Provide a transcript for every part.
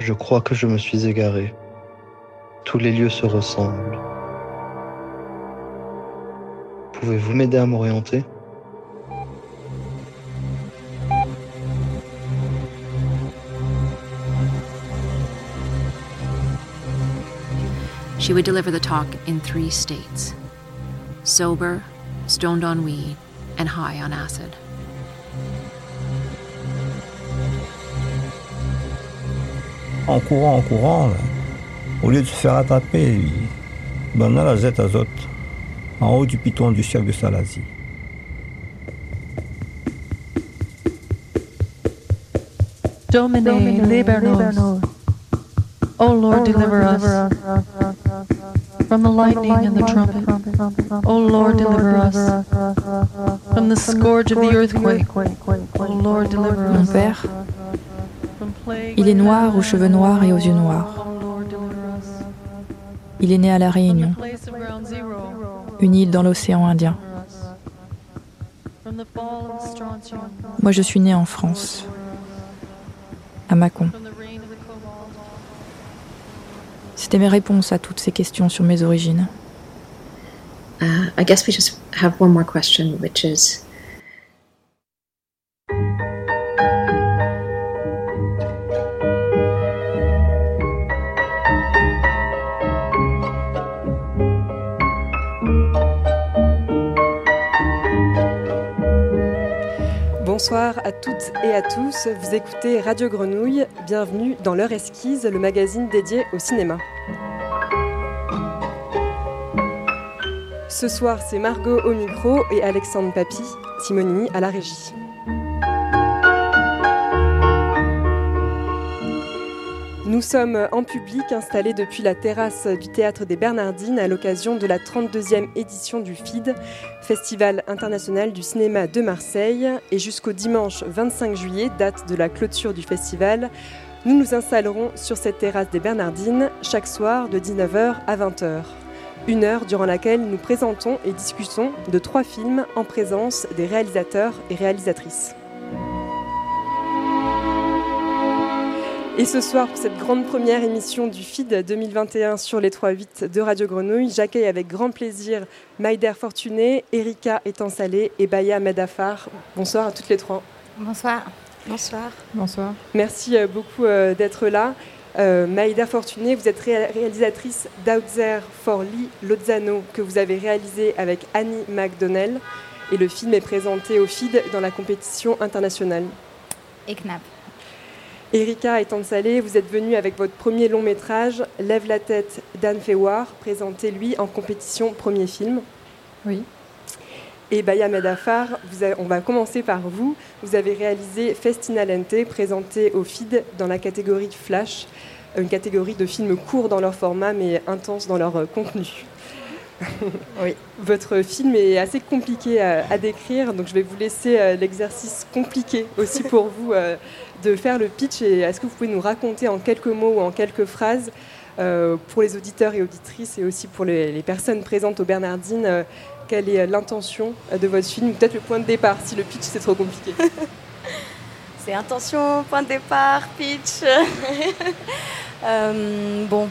Je crois que je me suis égaré. Tous les lieux se ressemblent. Pouvez-vous m'aider à m'orienter? She would deliver the talk in three states sober, stoned on weed, and high on acid. En courant, en courant, là, au lieu de se faire attraper, il donna la zette azote en haut du piton du siècle de Salazie. Domine, liber nos. O Lord, deliver us from the lightning and the trumpet. O Lord, deliver us from the scourge of the earthquake. O Lord, deliver us. Il est noir aux cheveux noirs et aux yeux noirs. Il est né à La Réunion, une île dans l'océan Indien. Moi, je suis né en France, à Mâcon. C'était mes réponses à toutes ces questions sur mes origines. Uh, I guess we just have one question, which is Bonsoir à toutes et à tous, vous écoutez Radio Grenouille, bienvenue dans l'heure esquisse, le magazine dédié au cinéma. Ce soir, c'est Margot au micro et Alexandre Papy, Simonini à la régie. Nous sommes en public installés depuis la terrasse du théâtre des Bernardines à l'occasion de la 32e édition du FID, Festival international du cinéma de Marseille. Et jusqu'au dimanche 25 juillet, date de la clôture du festival, nous nous installerons sur cette terrasse des Bernardines chaque soir de 19h à 20h. Une heure durant laquelle nous présentons et discutons de trois films en présence des réalisateurs et réalisatrices. Et ce soir, pour cette grande première émission du FID 2021 sur les 3-8 de Radio Grenouille, j'accueille avec grand plaisir Maïder Fortuné, Erika Etansalé et Baya Medafar. Bonsoir à toutes les trois. Bonsoir. Bonsoir. Bonsoir. Merci euh, beaucoup euh, d'être là. Euh, Maïda Fortuné, vous êtes ré- réalisatrice d'Out There for Lee Lozano, que vous avez réalisé avec Annie McDonnell. Et le film est présenté au FID dans la compétition internationale. Et Erika Etansalé, vous êtes venue avec votre premier long métrage, Lève la tête d'Anne Fewar, présenté lui en compétition premier film. Oui. Et Baya Medafar, on va commencer par vous. Vous avez réalisé Festina Lente, présenté au FID dans la catégorie Flash, une catégorie de films courts dans leur format mais intenses dans leur contenu. Oui. Votre film est assez compliqué à, à décrire, donc je vais vous laisser euh, l'exercice compliqué aussi pour vous euh, de faire le pitch. Et est-ce que vous pouvez nous raconter en quelques mots ou en quelques phrases euh, pour les auditeurs et auditrices et aussi pour les, les personnes présentes aux Bernardines euh, quelle est l'intention de votre film, ou peut-être le point de départ si le pitch c'est trop compliqué? C'est intention, point de départ, pitch. Bon,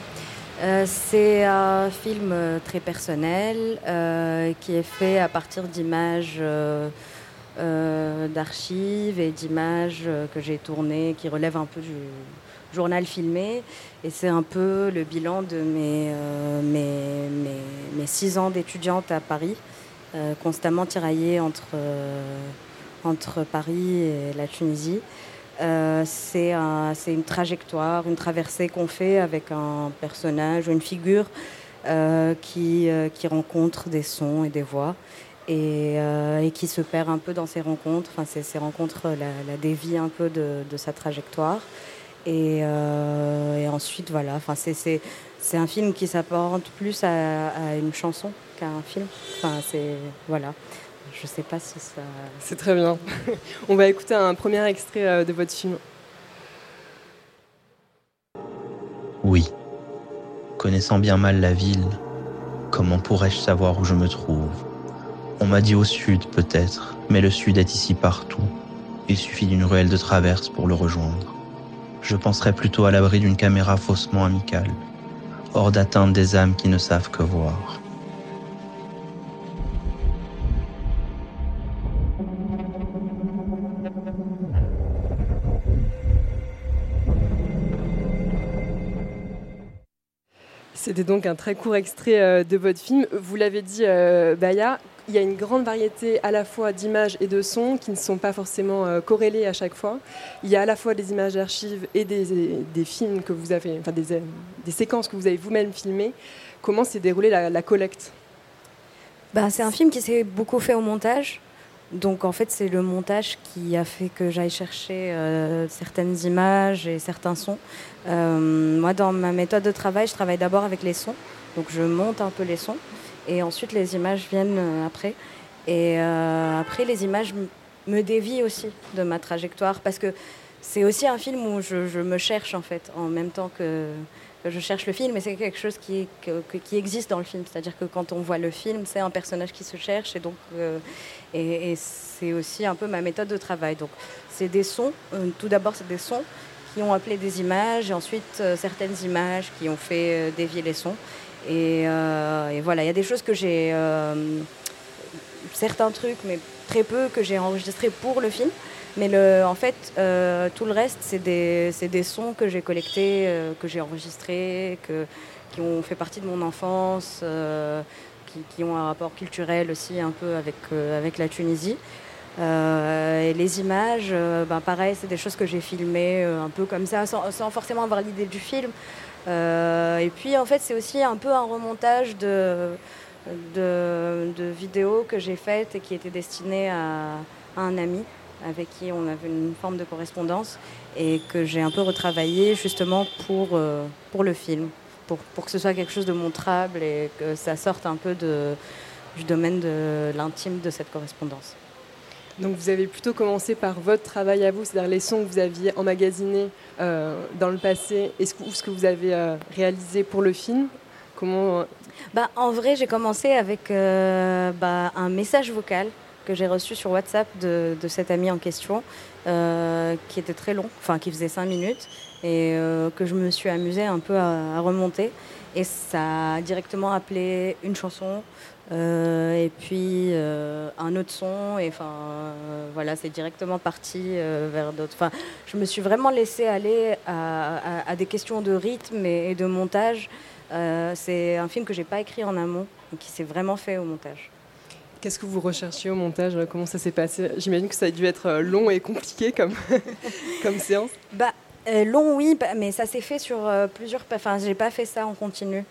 euh, c'est un film euh, très personnel euh, qui est fait à partir d'images d'archives et d'images que j'ai tournées qui relèvent un peu du journal filmé. Et c'est un peu le bilan de mes, six ans d'étudiante à Paris, constamment tiraillée entre Paris et la Tunisie. Euh, c'est un- c'est une trajectoire, une traversée qu'on fait avec un personnage ou une figure euh, qui, euh, qui rencontre des sons et des voix et, qui se perd un peu dans ces rencontres. Enfin, ces, rencontres la, la dévie un peu de, sa trajectoire. Et, ensuite, voilà, enfin, c'est un film qui s'apparente plus à, à une chanson qu'à un film. Enfin, c'est. Voilà. Je sais pas si ça. C'est très bien. On va écouter un premier extrait euh, de votre film. Oui. Connaissant bien mal la ville, comment pourrais-je savoir où je me trouve? On m'a dit au sud peut-être, mais le sud est ici partout. Il suffit d'une ruelle de traverse pour le rejoindre. je penserais plutôt à l'abri d'une caméra faussement amicale, hors d'atteinte des âmes qui ne savent que voir. C'était donc un très court extrait euh, de votre film. Vous l'avez dit, euh, Baya, il y a une grande variété à la fois d'images et de sons qui ne sont pas forcément euh, corrélés à chaque fois. Il y a à la fois des images d'archives et des, des, films que vous avez, enfin des, des séquences que vous avez vous-même filmées. Comment s'est déroulée la, collecte? Bah, C'est un film qui s'est beaucoup fait au montage. Donc en fait, c'est le montage qui a fait que j'aille chercher certaines images et certains sons. Euh, moi, dans ma méthode de travail, je travaille d'abord avec les sons. Donc je monte un peu les sons et ensuite les images viennent euh, après. Et après, les images me dévient aussi de ma trajectoire parce que c'est aussi un film où je, me cherche en fait en même temps que je cherche le film, mais c'est quelque chose qui, existe dans le film. C'est-à-dire que quand on voit le film, c'est un personnage qui se cherche, et donc euh, et, c'est aussi un peu ma méthode de travail. Donc c'est des sons. Euh, tout d'abord, c'est des sons qui ont appelé des images, et ensuite euh, certaines images qui ont fait dévier les sons. Et, et voilà, il y a des choses que j'ai, certains trucs, mais très peu que j'ai enregistrés pour le film. Mais en fait, euh, tout le reste, c'est des, sons que j'ai collectés, euh, que j'ai enregistrés, qui ont fait partie de mon enfance, euh, qui, ont un rapport culturel aussi un peu avec la Tunisie. Et les images, ben pareil, c'est des choses que j'ai filmées un peu comme ça, sans, forcément avoir l'idée du film. et puis, en fait, c'est aussi un peu un remontage de, vidéos que j'ai faites et qui étaient destinées à, un ami avec qui on avait une forme de correspondance et que j'ai un peu retravaillé justement pour, euh, le film, pour, que ce soit quelque chose de montrable et que ça sorte un peu du domaine de l'intime de cette correspondance. Donc vous avez plutôt commencé par votre travail à vous, c'est-à-dire les sons que vous aviez emmagasinés euh, dans le passé et ce que, vous avez euh, réalisé pour le film. Comment bah, En vrai, j'ai commencé avec bah, un message vocal que j'ai reçu sur WhatsApp de, cet ami en question, euh, qui était très long, enfin qui faisait 5 minutes, et euh, que je me suis amusée un peu à, remonter. Et ça a directement appelé une chanson, euh, et puis un autre son, et enfin voilà, c'est directement parti vers d'autres. Enfin, je me suis vraiment laissée aller à, à, des questions de rythme et, et de montage. c'est un film que j'ai pas écrit en amont, qui s'est vraiment fait au montage. Qu'est-ce que vous recherchiez au montage Comment ça s'est passé? J'imagine que ça a dû être euh, long et compliqué comme, comme séance. Bah, euh, long, oui, bah, mais ça s'est fait sur euh, plusieurs. Enfin, j'ai pas fait ça en continu.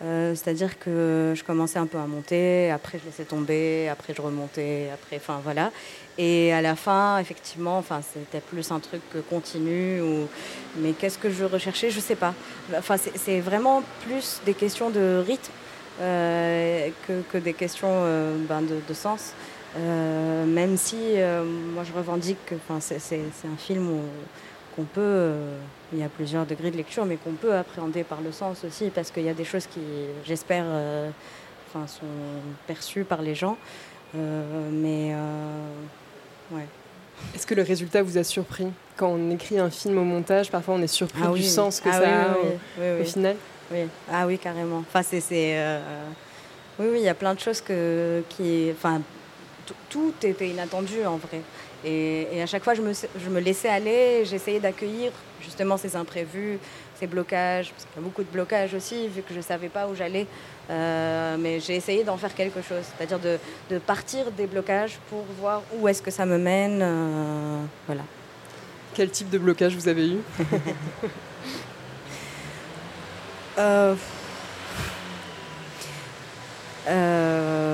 C'est-à-dire que je commençais un peu à monter, après je laissais tomber, après je remontais, après, enfin voilà. Et à la fin, effectivement, enfin c'était plus un truc continu. Ou... Mais qu'est-ce que je recherchais Je sais pas. Enfin, c'est vraiment plus des questions de rythme euh, que, que, des questions euh, ben de, de, sens. Euh, même si moi je revendique que c'est un film qu'on peut, il y a plusieurs degrés de lecture, mais qu'on peut appréhender par le sens aussi, parce qu'il y a des choses qui, j'espère, enfin, sont perçues par les gens. mais ouais. Est-ce que le résultat vous a surpris? Quand on écrit un film au montage, parfois on est surpris ah du oui. sens que ah ça oui, a oui, au, final? Oui. Ah oui, carrément. Enfin, c'est, euh... oui, oui, il y a plein de choses que, qui, enfin, tout était inattendu en vrai. Et, et, à chaque fois, je me, je me laissais aller, j'essayais d'accueillir justement ces imprévus, ces blocages, parce qu'il y a beaucoup de blocages aussi, vu que je ne savais pas où j'allais. Euh, mais j'ai essayé d'en faire quelque chose, c'est-à-dire de, de, partir des blocages pour voir où est-ce que ça me mène. Euh, voilà. Quel type de blocage vous avez eu? Euh, euh,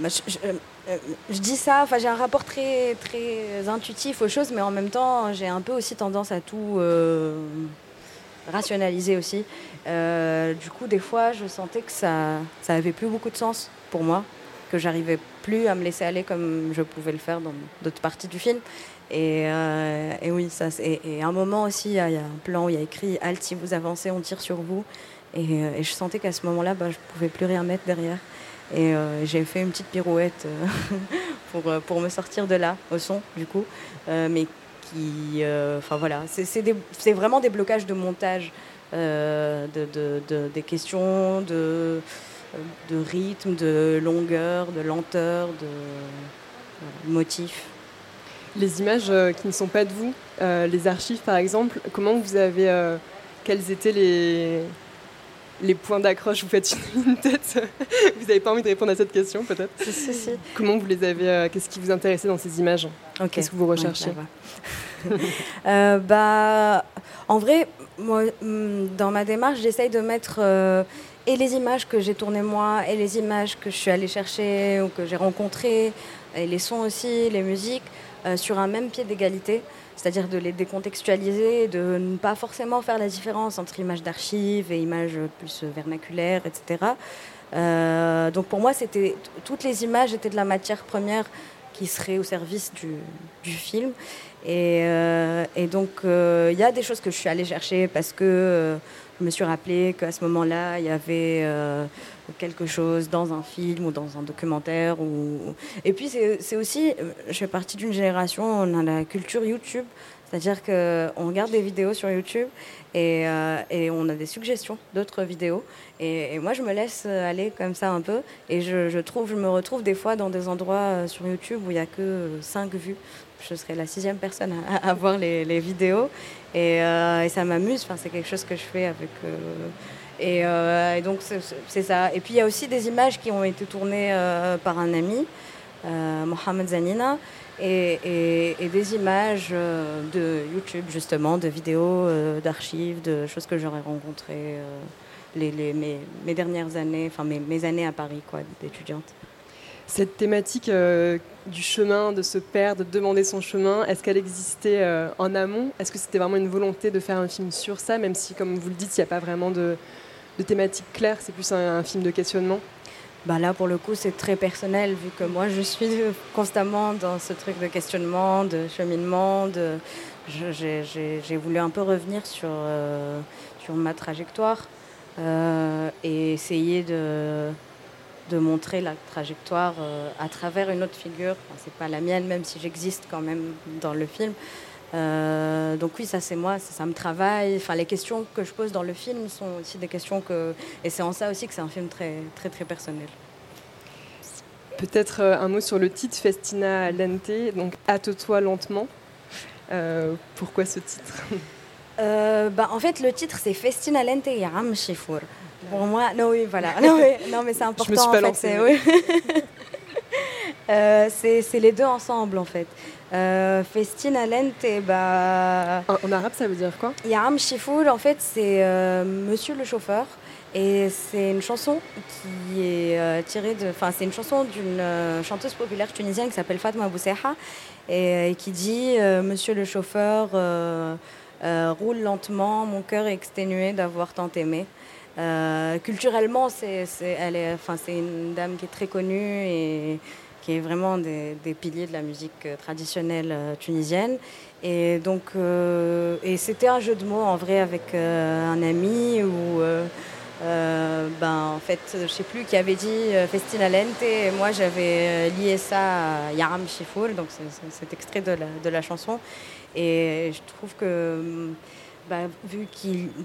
bah, je, je, euh, je, dis ça, enfin j'ai un rapport très très intuitif aux choses, mais en même temps j'ai un peu aussi tendance à tout euh, rationaliser aussi. Euh, du coup, des fois, je sentais que ça ça plus beaucoup de sens pour moi, que j'arrivais plus à me laisser aller comme je pouvais le faire dans d'autres parties du film. Et, euh, oui, ça, et, à un moment aussi, il y, a un plan où il y a écrit Halt, si vous avancez, on tire sur vous. Et, euh, je sentais qu'à ce moment-là, bah, je pouvais plus rien mettre derrière. Et euh, j'ai fait une petite pirouette euh, pour, pour me sortir de là, au son, du coup, euh, mais qui, enfin voilà, c'est vraiment des blocages de montage, de, de, des questions de de rythme, de longueur, de lenteur, de motif. Les images euh, qui ne sont pas de vous, euh, les archives par exemple, comment vous avez, euh, quels étaient les, les points d'accroche Vous faites une, tête, vous n'avez pas envie de répondre à cette question peut-être si, si, si. Comment vous les avez, qu'est-ce qui vous intéressait dans ces images Qu'est-ce que vous recherchez bah, En vrai, moi, mm, dans ma démarche, j'essaye de mettre et les images que j'ai tournées moi, et les images que je suis allée chercher ou que j'ai rencontrées, et les sons aussi, les musiques, euh, sur un même pied d'égalité, c'est-à-dire de les décontextualiser, de ne pas forcément faire la différence entre images d'archives et images plus vernaculaires, etc. Euh, donc pour moi, toutes les images étaient de la matière première qui serait au service du, film. Et, euh, donc il y a des choses que je suis allée chercher parce que je me suis rappelé qu'à ce moment-là, il y avait euh, quelque chose dans un film ou dans un documentaire. Ou... Et puis, c'est aussi, je fais partie d'une génération, on a la culture YouTube. C'est-à-dire qu'on regarde des vidéos sur YouTube et, euh, et on a des suggestions d'autres vidéos. Et, moi, je me laisse aller comme ça un peu. Et je, trouve, je me retrouve des fois dans des endroits euh, sur YouTube où il n'y a que 5 vues. Je serai la sixième personne à, voir les, vidéos. Euh, et, ça m'amuse. Enfin, c'est quelque chose que je fais avec. Euh, euh, et, donc, c'est ça. Et puis, il y a aussi des images qui ont été tournées par un ami, Mohamed Zanina. Et, des images de YouTube, justement, de vidéos, d'archives, de choses que j'aurais rencontrées les, les, mes, dernières années, enfin mes, années à Paris, quoi, d'étudiante. Cette thématique euh, du chemin, de se perdre, de demander son chemin, est-ce qu'elle existait euh, en amont? Est-ce que c'était vraiment une volonté de faire un film sur ça, même si, comme vous le dites, il n'y a pas vraiment de, de thématique claire, c'est plus un, film de questionnement bah là, pour le coup, c'est très personnel, vu que moi, je suis constamment dans ce truc de questionnement, de cheminement. J'ai voulu un peu revenir sur, euh, ma trajectoire et essayer de, de montrer la trajectoire euh, à travers une autre figure. Enfin, c'est pas la mienne, même si j'existe quand même dans le film. Euh, donc oui, ça c'est moi, ça, me travaille. Enfin, les questions que je pose dans le film sont aussi des questions que, et c'est en ça aussi que c'est un film très très très personnel. Peut-être euh, un mot sur le titre Festina Lente, donc hâte-toi lentement. pourquoi ce titre? Bah, En fait, le titre c'est Festina Lente Yaram Shifour. Pour moi, non, oui, voilà. Non, oui, non mais c'est important. Je me suis pas en fait, oui. euh, c'est les deux ensemble, en fait. Euh, Festina Lente, bah... En, en, arabe, ça veut dire quoi? Yaram Shifoul, en fait, c'est euh, Monsieur le chauffeur. Et c'est une chanson qui est euh, tirée de. Enfin, c'est une chanson d'une chanteuse populaire tunisienne qui s'appelle Fatma Bousseha et, et, qui dit Monsieur le chauffeur, roule lentement, mon cœur est exténué d'avoir tant aimé. Euh, culturellement, c'est, elle est, enfin, c'est une dame qui est très connue et qui est vraiment des, piliers de la musique euh, traditionnelle euh, tunisienne. Et donc, et c'était un jeu de mots en vrai avec un ami où, ben, en fait, je sais plus qui avait dit Festina Lente, et moi j'avais lié ça à Yaram Shifoul, donc c'est, cet extrait de la, de la chanson. Et je trouve que bah, vu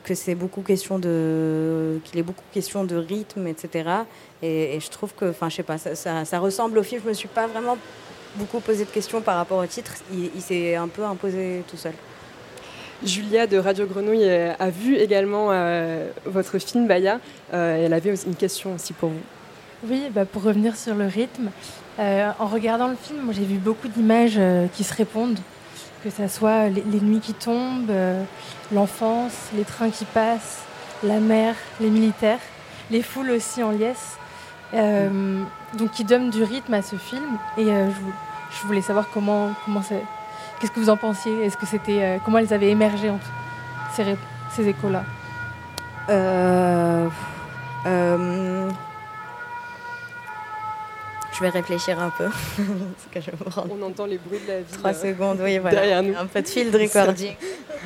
que c'est beaucoup question de qu'il est beaucoup question de rythme, etc. Et, je trouve que, enfin, je sais pas, ça, ça, ressemble au film. Je me suis pas vraiment beaucoup posé de questions par rapport au titre. Il, s'est un peu imposé tout seul. Julia de Radio Grenouille a vu également euh, votre film Baya. Euh, elle avait une question aussi pour vous. Oui, bah pour revenir sur le rythme, euh, en regardant le film, j'ai vu beaucoup d'images qui se répondent que ce soit les, nuits qui tombent, euh, l'enfance, les trains qui passent, la mer, les militaires, les foules aussi en liesse, euh, donc qui donnent du rythme à ce film. Et euh, je, voulais savoir comment, comment qu'est-ce que vous en pensiez? Est-ce que c'était comment elles avaient émergé ces, ces échos-là? Je vais réfléchir un peu. On entend les bruits de la vie. Trois euh, secondes, oui, voilà. Derrière nous. Un peu de fil de recording.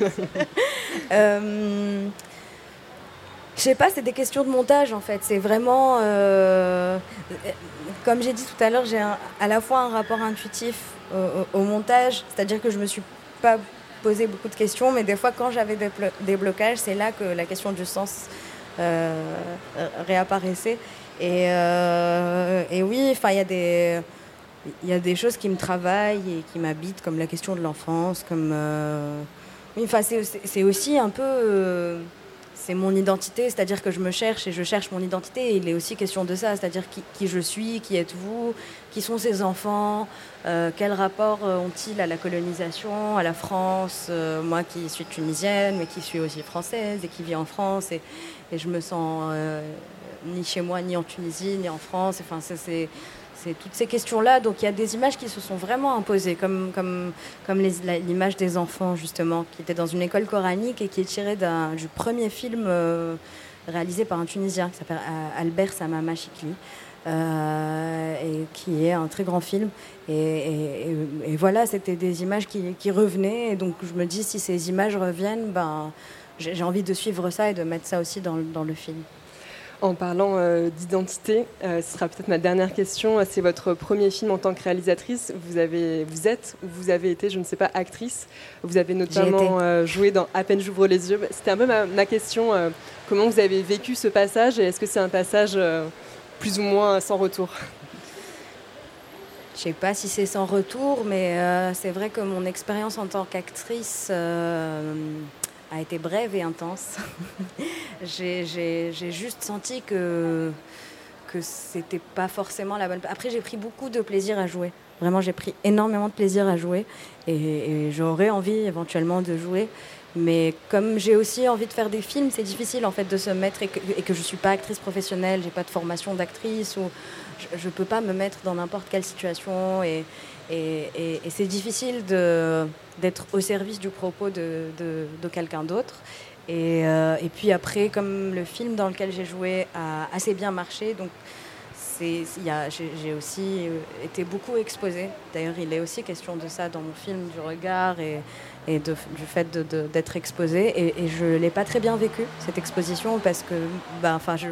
euh, je sais pas, c'est des questions de montage en fait. C'est vraiment, euh, comme j'ai dit tout à l'heure, j'ai à la fois un rapport intuitif au, montage, c'est-à-dire que je me suis pas posé beaucoup de questions, mais des fois, quand j'avais des, blocages, c'est là que la question du sens réapparaissait. Et, et oui, il y a des choses qui me travaillent et qui m'habitent, comme la question de l'enfance, comme... Euh, c'est aussi un peu... Euh, c'est mon identité, c'est-à-dire que je me cherche et je cherche mon identité. Il est aussi question de ça, c'est-à-dire qui, je suis, qui êtes-vous, qui sont ces enfants, euh, quel rapport ont-ils à la colonisation, à la France, moi qui suis tunisienne, mais qui suis aussi française et qui vis en France. Et je me sens ni chez moi, ni en Tunisie, ni en France. Enfin, c'est c'est toutes ces questions-là. Donc il y a des images qui se sont vraiment imposées, comme, l'image des enfants, justement, qui était dans une école coranique et qui est tirée du premier film euh, réalisé par un Tunisien qui s'appelle euh, Albert Samama Chikli. Euh, et qui est un très grand film. Et, voilà, c'était des images qui, revenaient. Et donc je me dis, si ces images reviennent, ben, j'ai envie de suivre ça et de mettre ça aussi dans le film. En parlant euh, d'identité, euh, ce sera peut-être ma dernière question. C'est votre premier film en tant que réalisatrice. Vous, avez, vous êtes ou vous avez été, je ne sais pas, actrice. Vous avez notamment euh, joué dans À peine j'ouvre les yeux. C'était un peu ma, question. comment vous avez vécu ce passage et est-ce que c'est un passage plus ou moins sans retour? Je ne sais pas si c'est sans retour, mais c'est vrai que mon expérience en tant qu'actrice a été brève et intense. j'ai juste senti que que c'était pas forcément la bonne. Après, j'ai pris beaucoup de plaisir à jouer. Vraiment, j'ai pris énormément de plaisir à jouer et, j'aurais envie éventuellement de jouer. Mais comme j'ai aussi envie de faire des films, c'est difficile en fait de se mettre et que, et que je suis pas actrice professionnelle, j'ai pas de formation d'actrice ou je, ne peux pas me mettre dans n'importe quelle situation et, et, c'est difficile d'être au service du propos de, quelqu'un d'autre. Euh, et, puis après, comme le film dans lequel j'ai joué a assez bien marché, donc j'ai aussi euh, été beaucoup exposée. D'ailleurs, il est aussi question de ça dans mon film, du regard et, du fait d'être exposée. Et, je ne l'ai pas très bien vécu, cette exposition, parce que, ben, enfin, je,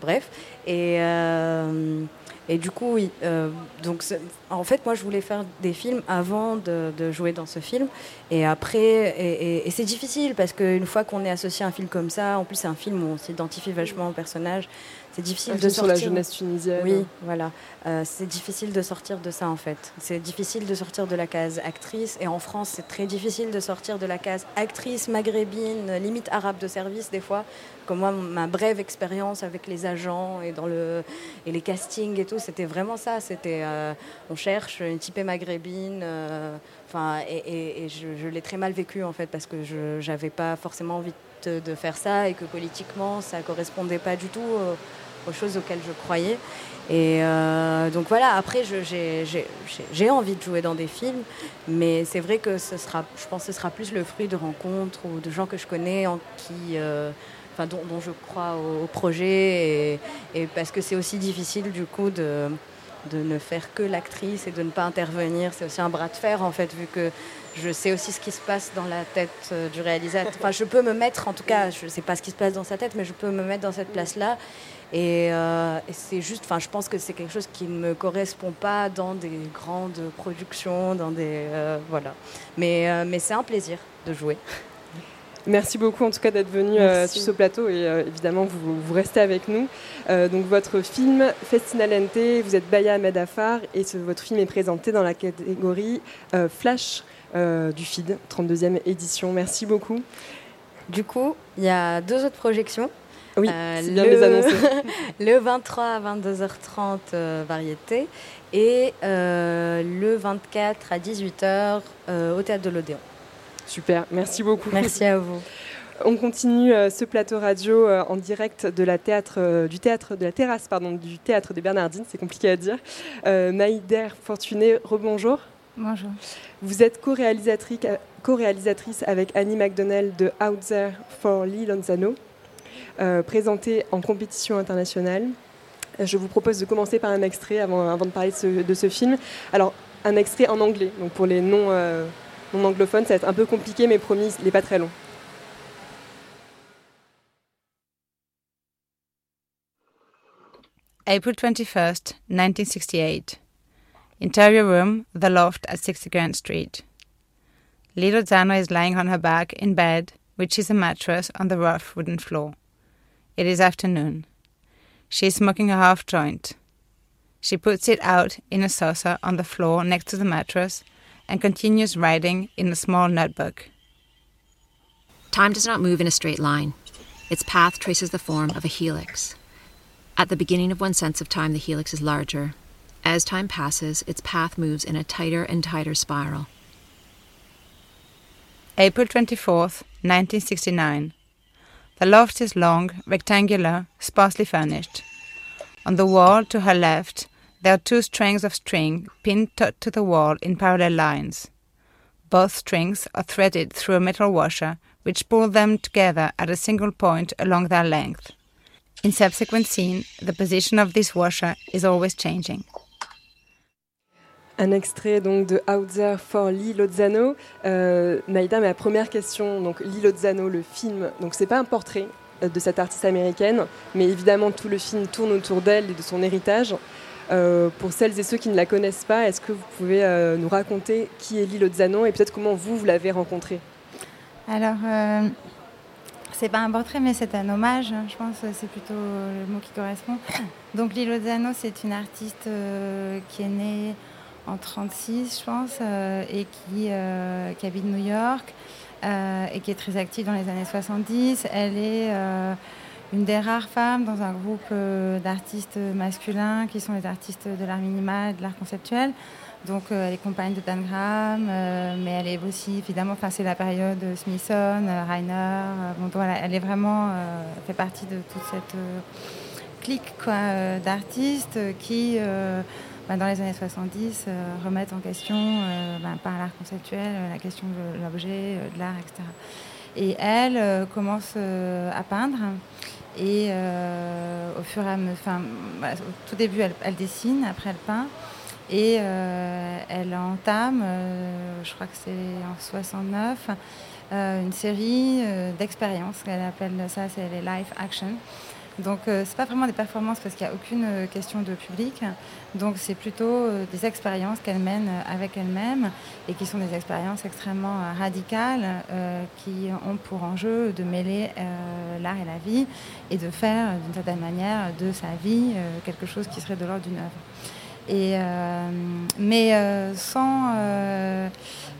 bref. Et. Euh, et du coup, oui. Euh, donc, en fait, moi, je voulais faire des films avant de, jouer dans ce film. Et après, et, c'est difficile parce qu'une fois qu'on est associé à un film comme ça, en plus, c'est un film où on s'identifie vachement au personnage. C'est difficile de sortir. sur la jeunesse tunisienne. Oui, voilà. Euh, c'est difficile de sortir de ça en fait. C'est difficile de sortir de la case actrice. Et en France, c'est très difficile de sortir de la case actrice maghrébine, limite arabe de service des fois. Comme moi, ma brève expérience avec les agents et dans le et les castings et tout, c'était vraiment ça. C'était euh, on cherche une typée maghrébine. Euh, enfin, et, je, l'ai très mal vécu en fait parce que je n'avais pas forcément envie de, de, faire ça et que politiquement, ça correspondait pas du tout aux choses auxquelles je croyais. Et euh, donc voilà, après, j'ai envie de jouer dans des films, mais c'est vrai que ce sera, je pense que ce sera plus le fruit de rencontres ou de gens que je connais en qui, euh, enfin, dont, je crois au, projet, et, parce que c'est aussi difficile du coup de, de ne faire que l'actrice et de ne pas intervenir. C'est aussi un bras de fer en fait, vu que je sais aussi ce qui se passe dans la tête euh, du réalisateur. Enfin, je peux me mettre, en tout cas, je ne sais pas ce qui se passe dans sa tête, mais je peux me mettre dans cette place-là euh, et, c'est juste, enfin, je pense que c'est quelque chose qui ne me correspond pas dans des grandes productions, dans des euh, voilà. Mais, euh, mais c'est un plaisir de jouer. Merci beaucoup en tout cas d'être venu sur ce plateau et évidemment vous, vous, restez avec nous. donc votre film Festina Lente, vous êtes Baya Medafar et votre film est présenté dans la catégorie Flash du FID, 32e édition. Merci beaucoup. Du coup, il y a deux autres projections. Oui, euh, bien le... le 23 à 22h30, euh, variété. Et euh, le 24 à 18h au Théâtre de l'Odéon. Super, merci beaucoup. Merci à vous. On continue ce plateau radio en direct de la théâtre, du théâtre de la terrasse pardon, du théâtre des Bernardines, c'est compliqué à dire. Maïder Fortuné, rebonjour. Bonjour. Vous êtes co-réalisatrice, co-réalisatrice avec Annie McDonnell de Out There for Lee Lanzano. Euh, présenté en compétition internationale. Euh, je vous propose de commencer par un extrait avant, de parler de ce, film. Alors, un extrait en anglais, donc pour les non, euh, anglophones, ça va être un peu compliqué, mais promis, il n'est pas très long. April 21st, 1968. Interior room, The Loft at 60 Grand Street. Little Zano is lying on her back in bed, which is a mattress on the rough wooden floor. It is afternoon. She is smoking a half joint. She puts it out in a saucer on the floor next to the mattress and continues writing in a small notebook. Time does not move in a straight line. Its path traces the form of a helix. At the beginning of one sense of time, the helix is larger. As time passes, its path moves in a tighter and tighter spiral. April 24th, 1969. The loft is long, rectangular, sparsely furnished. On the wall to her left, there are two strings of string pinned to the wall in parallel lines. Both strings are threaded through a metal washer, which pulls them together at a single point along their length. In subsequent scene, the position of this washer is always changing. Un extrait donc de Out There for Lee Lozano. Euh, Naïda, ma première question, donc Lee Lozano, le film, donc c'est pas un portrait euh, de cette artiste américaine, mais évidemment tout le film tourne autour d'elle et de son héritage. Euh, pour celles et ceux qui ne la connaissent pas, est-ce que vous pouvez euh, nous raconter qui est Lee Lozano et peut-être comment vous, vous l'avez rencontrée? Alors, euh, c'est pas un portrait, mais c'est un hommage. Hein. Je pense c'est plutôt le mot qui correspond. Donc, Lee Lozano, c'est une artiste qui est née en 36, je pense, euh, et qui, euh, qui, habite New York euh, et qui est très active dans les années 70. Elle est une des rares femmes dans un groupe d'artistes masculins qui sont les artistes de l'art minimal, de l'art conceptuel. Donc elle est compagne de Dan Graham, mais elle est aussi évidemment, c'est la période Smithson, Reiner. elle est vraiment fait partie de toute cette clique d'artistes qui bah, dans les années 70, euh, remettre en question euh, bah, par l'art conceptuel euh, la question de l'objet, de l'art, etc. Et elle commence à peindre. Et au fur et à mesure, voilà, au tout début, elle, dessine, après elle peint. Et elle entame, je crois que c'est en 69, une série d'expériences. Elle appelle ça, c'est les life action. Donc euh, c'est pas vraiment des performances parce qu'il n'y a aucune euh, question de public. Donc c'est plutôt euh, des expériences qu'elle mène avec elle-même et qui sont des expériences extrêmement radicales euh, qui ont pour enjeu de mêler euh, l'art et la vie et de faire d'une certaine manière de sa vie euh, quelque chose qui serait de l'ordre d'une œuvre. Et, mais sans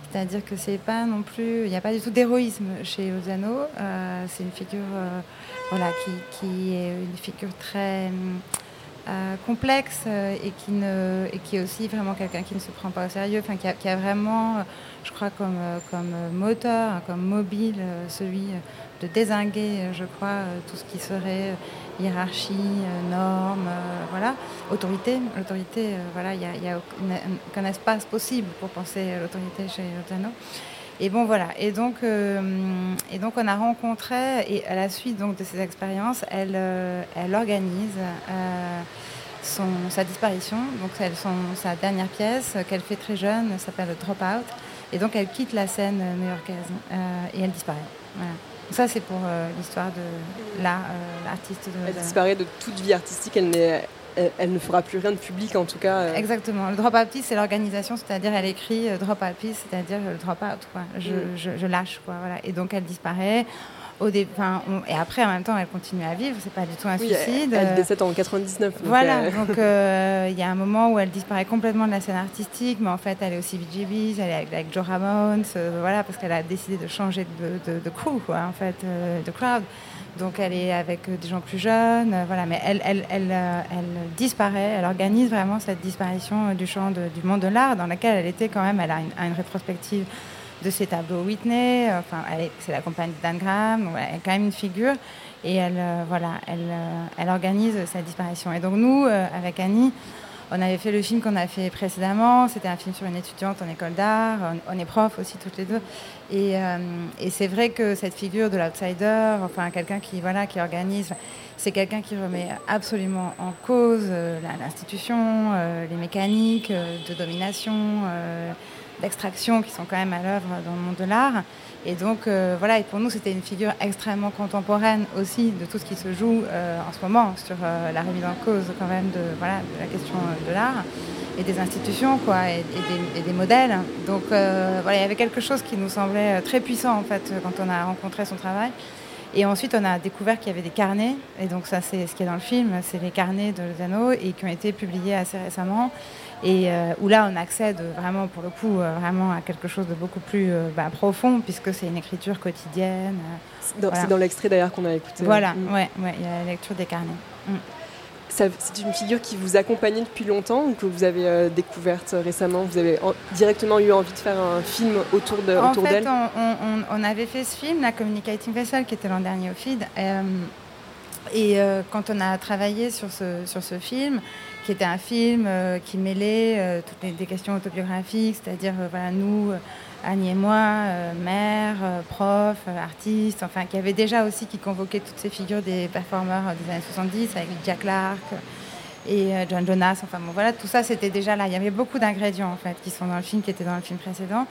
c'est-à-dire que c'est pas non plus, il n'y a pas du tout d'héroïsme chez Ozano. c'est une figure voilà, qui, qui, est une figure très euh, complexe euh, et, qui ne, et qui est aussi vraiment quelqu'un qui ne se prend pas au sérieux, enfin, qui, a, vraiment, je crois, comme, comme moteur, hein, comme mobile, euh, celui de désinguer, je crois, tout ce qui serait hiérarchie, normes, voilà, autorité. L'autorité, voilà, il n'y a, a aucun espace possible pour penser l'autorité chez Ozano. Et bon voilà. Et donc, euh, et donc on a rencontré et à la suite donc de ces expériences, elle, euh, elle organise euh, son, sa disparition. Donc elle, son, sa dernière pièce qu'elle fait très jeune s'appelle Drop Out. Et donc elle quitte la scène new-yorkaise et elle disparaît. Voilà. Ça, c'est pour l'histoire de l'artiste. La, elle disparaît de toute vie artistique. Elle n'est elle ne fera plus rien de public en tout cas. Exactement. Le drop out piece, c'est l'organisation, c'est-à-dire elle écrit drop out piece, c'est-à-dire le drop out, quoi. Je, mm. je, je, lâche, quoi. Voilà. Et donc elle disparaît. Au dé... enfin, on... Et après, en même temps, elle continue à vivre. C'est pas du tout un oui, suicide. Elle, elle décède en 99. Donc voilà. Euh... donc il euh, y a un moment où elle disparaît complètement de la scène artistique, mais en fait, elle est aussi BGBs, elle est avec, avec Joe Ramones, euh, voilà, parce qu'elle a décidé de changer de, de, de crew, quoi, en fait, euh, de crowd. Donc elle est avec des gens plus jeunes, euh, voilà, mais elle, elle, elle, euh, elle, disparaît, elle organise vraiment cette disparition du champ du monde de l'art dans laquelle elle était quand même, elle a une, rétrospective de ses tableaux Whitney, enfin c'est la compagne de Dan Graham, elle est quand même une figure. Et elle, euh, voilà, elle, elle organise sa disparition. Et donc nous, avec Annie, on avait fait le film qu'on a fait précédemment, c'était un film sur une étudiante en école d'art, on, est prof aussi toutes les deux. Et, euh, et c'est vrai que cette figure de l'outsider, enfin quelqu'un qui, voilà, qui organise, c'est quelqu'un qui remet absolument en cause euh, l'institution, euh, les mécaniques de domination, d'extraction qui sont quand même à l'œuvre dans le monde de l'art. Et donc euh, voilà, et pour nous c'était une figure extrêmement contemporaine aussi de tout ce qui se joue euh, en ce moment sur euh, la remise en cause quand même de, voilà, la question de l'art. et des institutions, quoi, et, des, modèles. Donc voilà, il y avait quelque chose qui nous semblait très puissant en fait quand on a rencontré son travail. Et ensuite, on a découvert qu'il y avait des carnets, et donc ça, c'est ce qui est dans le film, c'est les carnets de Lozano, et qui ont été publiés assez récemment, et euh, où là, on accède vraiment, pour le coup, euh, vraiment à quelque chose de beaucoup plus euh, bah, profond, puisque c'est une écriture quotidienne. C'est dans, l'extrait d'ailleurs qu'on a écouté. Voilà, mm. ouais, ouais, il y a la lecture des carnets. Mm c'est une figure qui vous accompagnait depuis longtemps ou que vous avez découverte récemment? Vous avez directement eu envie de faire un film autour d'elle En fait, on, avait fait ce film, La Communicating Vessel, qui était l'an dernier au FID. Et quand on a travaillé sur ce, sur ce film, qui était un film qui mêlait toutes les questions autobiographiques, c'est-à-dire voilà, nous Annie et moi, euh, mère, euh, prof, euh, artiste, enfin, qui avait déjà aussi qui convoquait toutes ces figures des performeurs des années 70 avec Jack Clark et John Jonas. Enfin bon, voilà, tout ça c'était déjà là. Il y avait beaucoup d'ingrédients en fait qui sont dans le film, qui étaient dans le film précédent.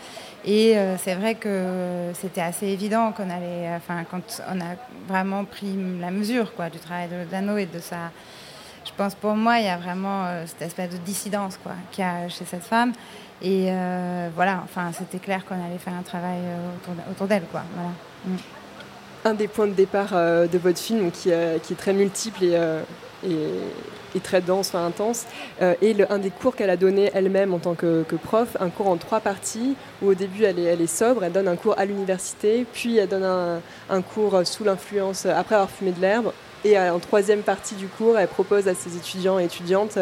Et c'est vrai que c'était assez évident qu'on allait, enfin, quand on a vraiment pris la mesure quoi du travail de Dano et de sa je pense pour moi, il y a vraiment cette espèce de dissidence quoi, qu'il y a chez cette femme. Et euh, voilà, enfin, c'était clair qu'on allait faire un travail euh, autour, d'elle, quoi. Mm. Un des points de départ euh, de votre film, qui, est très multiple et, et, très dense, enfin intense, et le, un des cours qu'elle a donné elle-même en tant que, prof, un cours en trois parties, où au début elle est, sobre, elle donne un cours à l'université, puis elle donne un cours sous l'influence, après avoir fumé de l'herbe, et en troisième partie du cours, elle propose à ses étudiants et étudiantes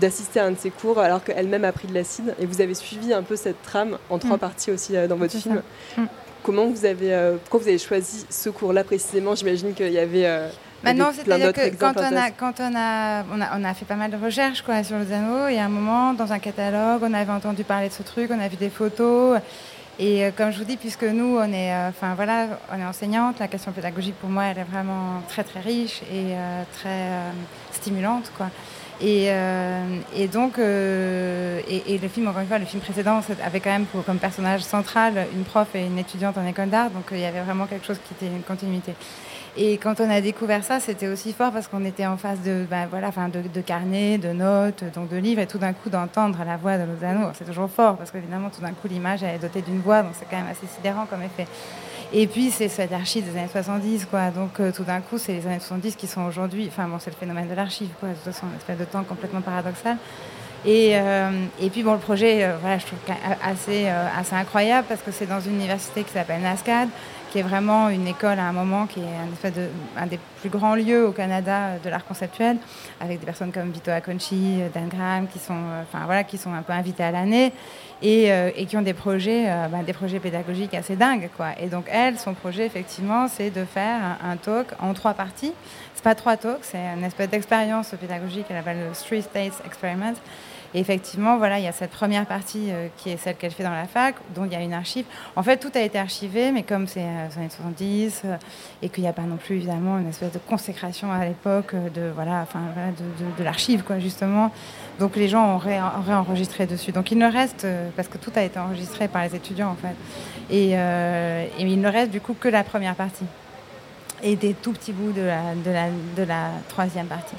d'assister à un de ses cours alors qu'elle-même a pris de l'acide. Et vous avez suivi un peu cette trame en trois mm. parties aussi euh, dans votre film. Mm. Comment vous avez, euh, pourquoi vous avez choisi ce cours-là précisément? J'imagine qu'il y avait. Euh, Maintenant, c'est-à-dire que quand, on a, quand on, a, on, a, fait pas mal de recherches quoi, sur les anneaux, et à un moment, dans un catalogue, on avait entendu parler de ce truc, on a vu des photos. Et comme je vous dis, puisque nous, on est, enfin voilà, on est enseignante, la question pédagogique pour moi, elle est vraiment très très riche et très stimulante, quoi. Euh, et, donc, euh, et, le film, encore une fois, le film précédent avait quand même comme personnage central une prof et une étudiante en école d'art, donc euh, il y avait vraiment quelque chose qui était une continuité. Et quand on a découvert ça, c'était aussi fort parce qu'on était en face de, ben, voilà, de, carnets, de notes, donc de livres, et tout d'un coup d'entendre la voix de Lozano, c'est toujours fort parce qu'évidemment, tout d'un coup, l'image est dotée d'une voix, donc c'est quand même assez sidérant comme effet. Et puis, c'est cette archive des années 70, quoi. Donc, euh, tout d'un coup, c'est les années 70 qui sont aujourd'hui. Enfin, bon, c'est le phénomène de l'archive, quoi. De toute façon, une espèce de temps complètement paradoxal. Et, euh, et puis, bon, le projet, euh, voilà, je trouve assez, assez incroyable parce que c'est dans une université qui s'appelle NASCAD, qui est vraiment une école à un moment qui est un, un des plus grands lieux au Canada de l'art conceptuel, avec des personnes comme Vito Acconci, Dan Graham, qui sont, enfin, voilà, qui sont un peu invités à l'année. Euh, et, qui ont des projets, euh, bah, des projets pédagogiques assez dingues. Quoi. Et donc, elle, son projet, effectivement, c'est de faire un, talk en trois parties. C'est pas trois talks, c'est une espèce d'expérience pédagogique qu'elle appelle le Three States Experiment. Et effectivement, voilà, il y a cette première partie euh, qui est celle qu'elle fait dans la fac, dont il y a une archive. En fait, tout a été archivé, mais comme c'est euh, les années 70 euh, et qu'il n'y a pas non plus évidemment une espèce de consécration à l'époque de voilà, enfin de, l'archive quoi justement. Donc les gens ont, réenregistré dessus. Donc il ne reste parce que tout a été enregistré par les étudiants en fait. Et, il ne reste du coup que la première partie et des tout petits bouts de la troisième partie.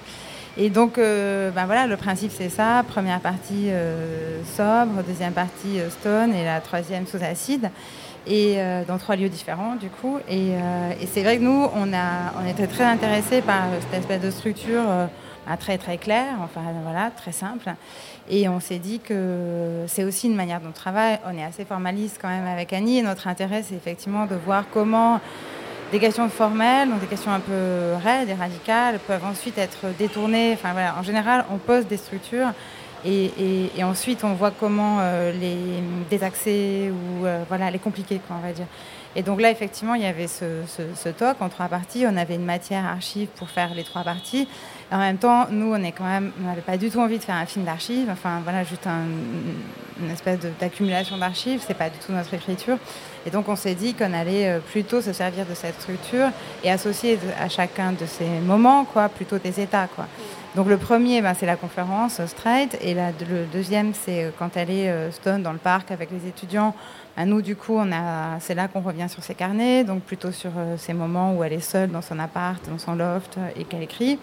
Et donc, euh, ben voilà, le principe c'est ça. Première partie euh, sobre, deuxième partie euh, stone et la troisième sous acide. Et dans trois lieux différents du coup. Et, et c'est vrai que nous, on, a, on était très intéressés par cette espèce de structure ben, très très claire, enfin voilà, très simple. Et on s'est dit que c'est aussi une manière dont on travaille. On est assez formaliste quand même avec Annie. Et notre intérêt, c'est effectivement de voir comment des questions formelles, donc des questions un peu raides et radicales, peuvent ensuite être détournées. En général, on pose des structures et, ensuite on voit comment euh, les désaxer ou euh, voilà, les compliquer, quoi, va dire. Et donc là, effectivement, il y avait ce, talk en trois parties. On avait une matière archive pour faire les trois parties. en même temps, nous, on n'avait pas du tout envie de faire un film d'archives. Enfin, voilà, juste une espèce d'accumulation d'archives. C'est pas du tout notre écriture. Et donc, on s'est dit qu'on allait euh, plutôt se servir de cette structure et associer à chacun de ces moments, quoi, plutôt des états, quoi. Donc le premier, ben, c'est la conférence Straight, et le deuxième, c'est quand elle est stone dans le parc avec les étudiants. À nous, du coup, c'est là qu'on revient sur ses carnets, donc plutôt sur ces moments où elle est seule dans son appart, dans son loft, et qu'elle écrit.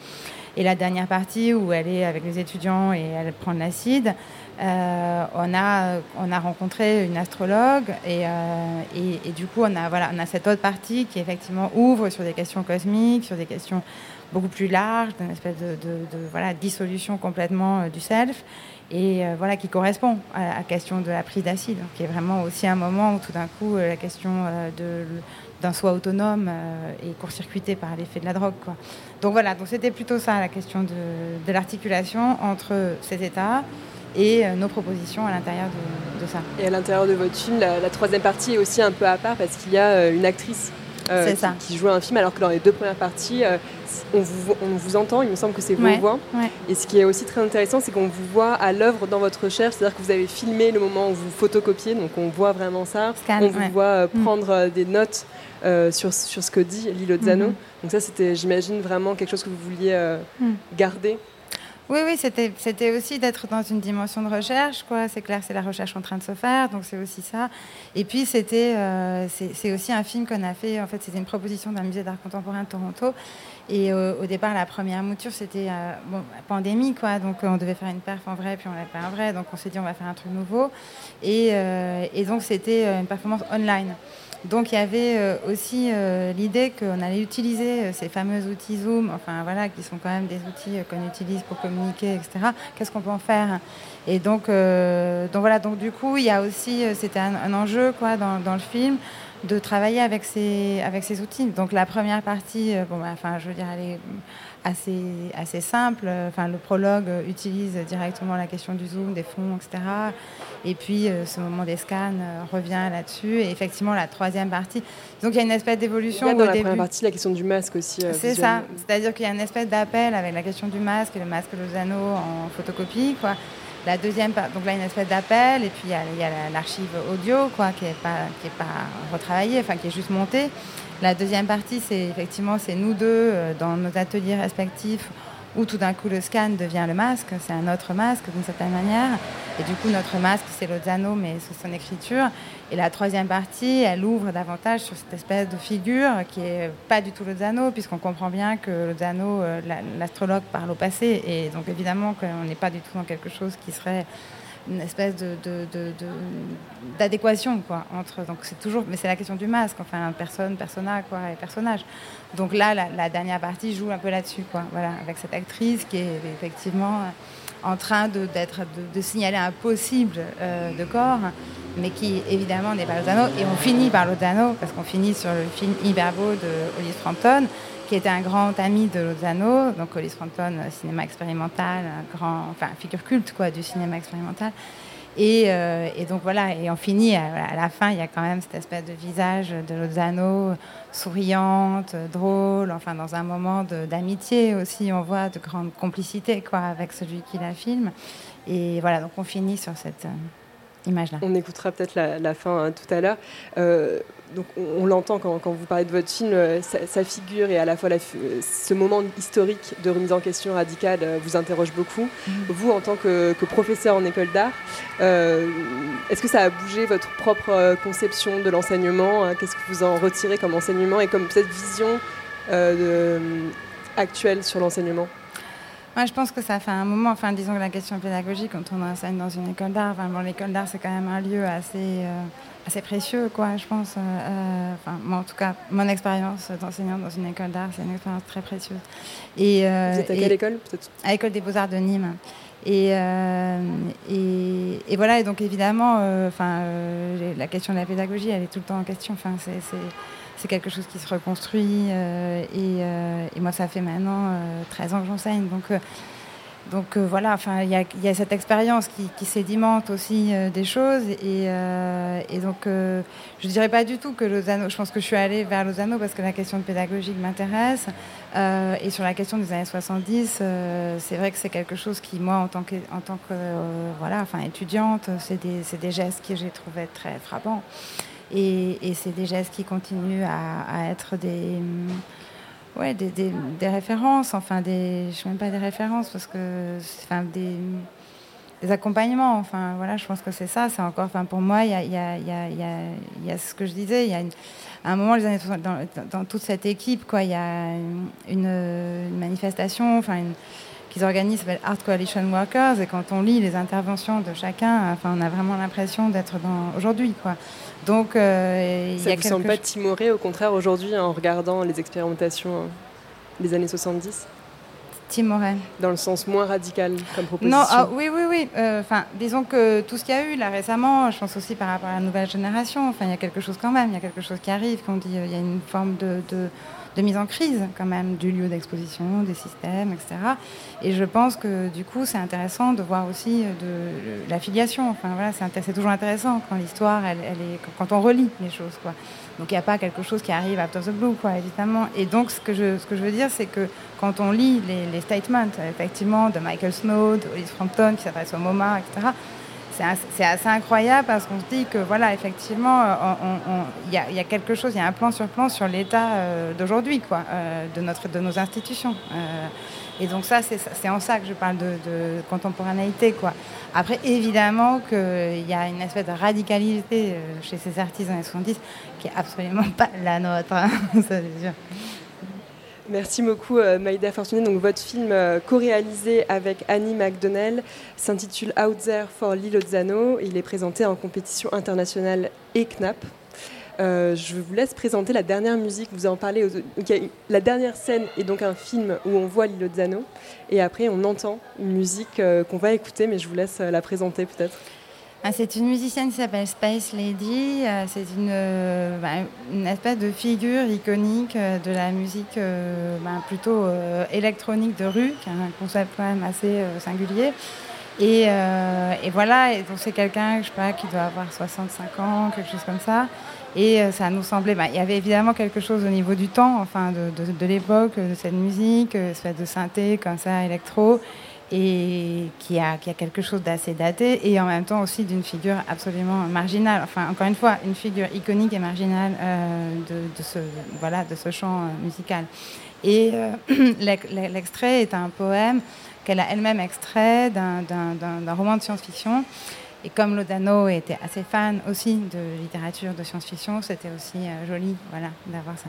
Et la dernière partie où elle est avec les étudiants et elle prend de l'acide, euh, on, a, on a rencontré une astrologue et, euh, et, du coup on a, cette autre partie qui effectivement ouvre sur des questions cosmiques, sur des questions beaucoup plus larges, d'une espèce de, de, voilà, dissolution complètement euh, du self et euh, voilà qui correspond à la question de la prise d'acide, qui est vraiment aussi un moment où tout d'un coup euh, la question de d'un soi autonome est court-circuité par l'effet de la drogue. Quoi. Donc voilà, donc c'était plutôt ça la question de, de l'articulation entre ces états et nos propositions à l'intérieur de, ça. Et à l'intérieur de votre film, la, troisième partie est aussi un peu à part parce qu'il y a une actrice euh, qui, qui, joue un film, alors que dans les deux premières parties, euh, on, vous, on, vous, entend, il me semble que c'est vos ouais, voix. Ouais. Et ce qui est aussi très intéressant, c'est qu'on vous voit à l'œuvre dans votre recherche, c'est-à-dire que vous avez filmé le moment où vous photocopiez, donc on voit vraiment ça. Scan, on vous ouais. voit euh, Mm. prendre des notes sur, sur ce que dit Lilo Zano. Mhm. Donc ça, c'était, j'imagine, vraiment quelque chose que vous vouliez Mm. garder. Oui, oui, c'était, aussi d'être dans une dimension de recherche, quoi. C'est clair, c'est la recherche en train de se faire, donc c'est aussi ça. Et puis c'était, euh, c'est, aussi un film qu'on a fait. En fait, c'était une proposition d'un musée d'art contemporain de Toronto. Et euh, au départ, la première mouture, c'était euh, pandémie. Donc on devait faire une perf en vrai, puis on l'a fait en vrai. Donc on s'est dit on va faire un truc nouveau. Et donc c'était une performance online. Donc il y avait euh, aussi euh, l'idée qu'on allait utiliser euh, ces fameux outils Zoom, enfin voilà, qui sont quand même des outils qu'on utilise pour communiquer, etc. Qu'est-ce qu'on peut en faire? Et donc, voilà, donc du coup, il y a aussi, c'était un, enjeu quoi dans, le film de travailler avec ces, avec ces outils. Donc la première partie, bon, bah, enfin je veux dire, elle est assez, assez simple. Enfin, le prologue utilise directement la question du zoom, des fonds, etc. Et puis, euh, ce moment des scans euh, revient là-dessus. Et effectivement, la troisième partie. Donc, il y a une espèce d'évolution. Dans la début... première partie la question du masque aussi. Euh, C'est ça. C'est-à-dire qu'il y a une espèce d'appel avec la question du masque le masque Lozano en photocopie, quoi. La deuxième, donc là, une espèce d'appel, et puis il y a, il y a l'archive audio, quoi, qui n'est pas, qui est pas retravaillée, enfin, qui est juste montée. La deuxième partie, c'est effectivement, c'est nous deux euh, dans nos ateliers respectifs où tout d'un coup le scan devient le masque, c'est un autre masque d'une certaine manière. Et du coup, notre masque, c'est Lozano, mais sous son écriture. Et la troisième partie, elle ouvre davantage sur cette espèce de figure qui est pas du tout Lozano, puisqu'on comprend bien que Lozano, euh, l'astrologue, parle au passé. Et donc évidemment qu'on n'est pas du tout dans quelque chose qui serait une espèce de, d'adéquation quoi entre donc c'est toujours mais c'est la question du masque enfin personne persona quoi et personnage. Donc là la, dernière partie joue un peu là-dessus quoi voilà avec cette actrice qui est effectivement en train de d'être de, signaler un possible euh, de corps mais qui évidemment n'est pas Lozano. Et on finit par Lozano parce qu'on finit sur le film hyper beau de Hollis Frampton qui était un grand ami de Lozano, donc Hollis Frampton, cinéma expérimental, grand, enfin figure culte quoi du cinéma expérimental. Et, euh, et donc voilà, et on finit à, à, la fin, il y a quand même cette espèce de visage de Lozano, souriante, drôle, enfin dans un moment d'amitié aussi, on voit de grande complicité quoi avec celui qui la filme. Et voilà, donc on finit sur cette euh, image-là. On écoutera peut-être la, la, fin hein, tout à l'heure. Euh, donc on, on l'entend quand, quand, vous parlez de votre film, euh, sa, sa, figure et à la fois la, ce moment historique de remise en question radicale euh, vous interroge beaucoup. Mmh. Vous, en tant que, que professeur en école d'art, euh, est-ce que ça a bougé votre propre conception de l'enseignement Qu'est-ce que vous en retirez comme enseignement et comme cette vision de, actuelle sur l'enseignement? Moi, je pense que ça fait un moment, enfin, disons que la question pédagogique, quand on enseigne dans une école d'art, enfin, bon, l'école d'art, c'est quand même un lieu assez, euh, assez précieux, quoi, je pense. Euh, enfin, moi, en tout cas, mon expérience d'enseignante dans une école d'art, c'est une expérience très précieuse. Et, euh, Vous êtes à quelle et, école À l'école des beaux-arts de Nîmes. Et, euh, et, et, voilà, et donc évidemment, enfin, la question de la pédagogie, elle est tout le temps en question. Enfin, c'est c'est quelque chose qui se reconstruit. Euh, et, euh, et, moi, ça fait maintenant euh, 13 ans que j'enseigne. Donc, donc voilà, il y, a cette expérience qui, sédimente aussi des choses. Et, donc, je ne dirais pas du tout que Lozano, je pense que je suis allée vers Lozano parce que la question de pédagogie m'intéresse. et sur la question des années 70, c'est vrai que c'est quelque chose qui, moi, en tant que, en tant que voilà, étudiante, c'est des, des gestes que j'ai trouvé très frappants. Et, c'est des gestes qui continuent à, être des, ouais, des, références, enfin des, je sais même pas des références parce que, enfin des, accompagnements, enfin voilà, je pense que c'est ça, c'est encore, enfin pour moi, il y a, y, a, y, a, y a, ce que je disais, il y a à un moment, les années dans, dans, toute cette équipe, il y a une, manifestation, enfin qu'ils organisent s'appelle Art Coalition Workers et quand on lit les interventions de chacun, enfin on a vraiment l'impression d'être dans aujourd'hui quoi. Donc euh, ça ne vous semble pas timoré au contraire aujourd'hui en regardant les expérimentations des années 70 Timoré. Dans le sens moins radical comme proposition. Non, ah, oui, oui, oui. Euh, disons que tout ce qu'il y a eu là récemment, je pense aussi par rapport à la nouvelle génération. Enfin, il y a quelque chose quand même. Il y a quelque chose qui arrive. Qu'on dit, euh, il y a une forme de, de de mise en crise quand même du lieu d'exposition, des systèmes, etc. Et je pense que du coup c'est intéressant de voir aussi de, la filiation. Enfin voilà, c'est toujours intéressant quand l'histoire, elle, est quand on relit les choses quoi. Donc il n'y a pas quelque chose qui arrive after the blue quoi, évidemment. Et donc ce que je, ce que veux dire, c'est que quand on lit les, statements effectivement de Michael Snow, de Hollis Frampton qui s'adresse au MoMA, etc c'est assez incroyable parce qu'on se dit que voilà, effectivement, euh, il y, a quelque chose, il y a un plan sur plan sur l'état euh, d'aujourd'hui, quoi, euh, de, notre, de nos institutions. et donc ça, c'est en ça que je parle de, contemporanéité, quoi. Après, évidemment qu'il y a une espèce de radicalité chez ces artistes des 70 qui est absolument pas la nôtre, hein, ça. Merci beaucoup euh, Maïda Fortuné. Donc votre film euh, co-réalisé avec Annie McDonnell s'intitule Out There for Lilo Zano. Il est présenté en compétition internationale et. Euh, je vous laisse présenter la dernière musique. Vous en parlez. La dernière scène est donc un film où on voit Lilo Zano et après on entend une musique qu'on va écouter, mais je vous laisse la présenter peut-être. Ah, c'est une musicienne qui s'appelle Space Lady. Euh, c'est une, euh, bah, une, espèce de figure iconique euh, de la musique bah, plutôt électronique de rue, qui est un concept quand même assez singulier. Et, voilà, c'est quelqu'un, je qui doit avoir 65 ans, quelque chose comme ça. Et ça nous semblait, bah, il y avait évidemment quelque chose au niveau du temps, enfin de, l'époque, de cette musique, espèce de synthé comme ça, électro et qui a, qui a quelque chose d'assez daté et en même temps aussi d'une figure absolument marginale. Enfin, encore une fois, une figure iconique et marginale euh, de, ce, voilà, de ce chant euh, musical. Et euh, l'extrait est un poème qu'elle a elle-même extrait d'un roman de science-fiction. Et comme Lodano était assez fan aussi de littérature de science-fiction, c'était aussi joli voilà, d'avoir ça.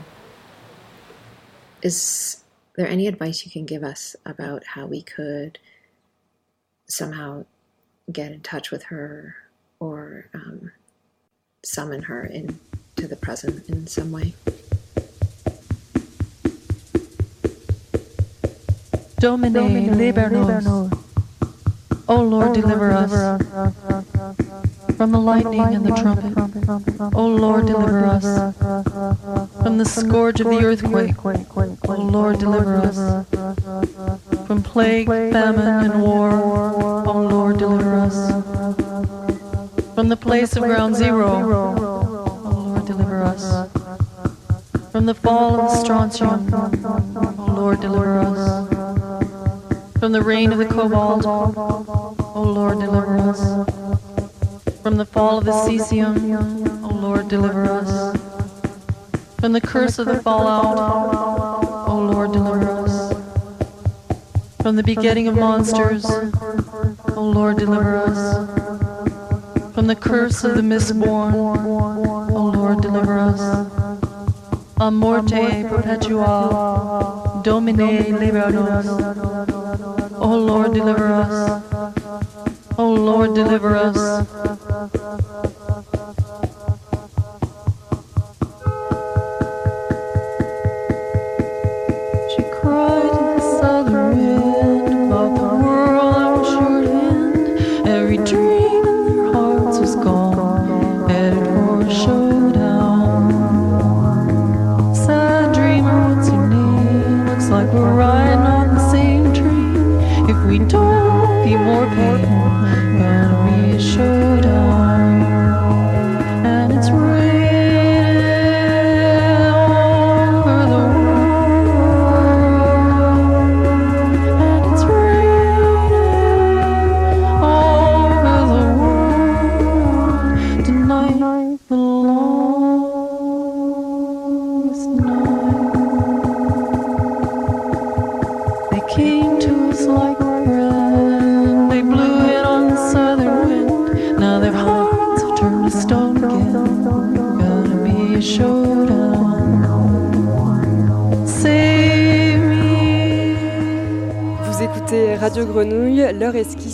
Is there any advice you can give us about how we could somehow get in touch with her or um, summon her into the present in some way. Domine, Domine liber nos. O Lord, deliver us from the lightning and the trumpet. O Lord, deliver us from the scourge of the earthquake. O Lord, deliver us from plague, famine, and war. O oh, Lord, deliver us. From the place of ground zero, O Lord, oh, oh, deliver us. From the fall of the strontium. O Lord, deliver us. from the reign of the cobalt. O Lord, deliver us. from the fall of the cesium. O Lord, deliver us. From the curse of the fallout. O Lord, deliver us from the begetting of monsters, O Lord, deliver us. From the curse of the misborn, O Lord, deliver us. A morte perpetua, Domine libera nos. O Lord, deliver us. O Lord, deliver us.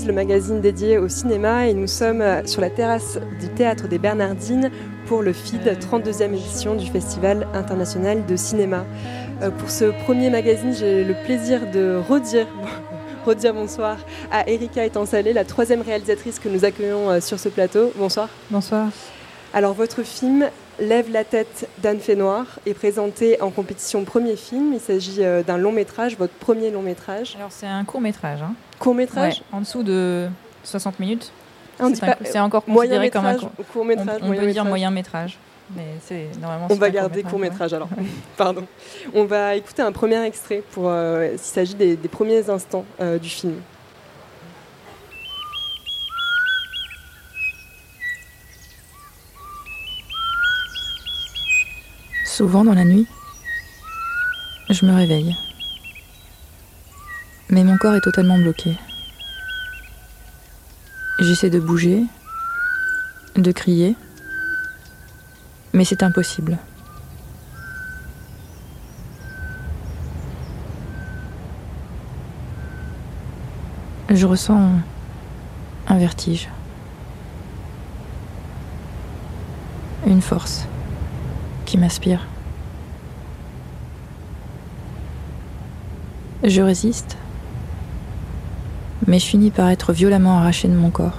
Le magazine dédié au cinéma, et nous sommes sur la terrasse du théâtre des Bernardines pour le FID, 32e édition du Festival international de cinéma. Euh, pour ce premier magazine, j'ai le plaisir de redire, redire bonsoir à Erika Etansalé, la troisième réalisatrice que nous accueillons euh, sur ce plateau. Bonsoir. Bonsoir. Alors votre film Lève la tête d'Anne Noir est présenté en compétition premier film. Il s'agit euh, d'un long métrage, votre premier long métrage. Alors c'est un court métrage. Hein. Court métrage En dessous de 60 minutes. Ah, c'est encore considéré comme un court métrage. On, peut dire moyen métrage. Mais c'est normalement. On va garder court métrage, alors. Pardon. On va écouter un premier extrait pour euh, s'il s'agit des, premiers instants euh, du film. Souvent dans la nuit, je me réveille. Mais mon corps est totalement bloqué. J'essaie de bouger, de crier, mais c'est impossible. Je ressens un vertige, une force qui m'aspire. Je résiste, mais je finis par être violemment arraché de mon corps.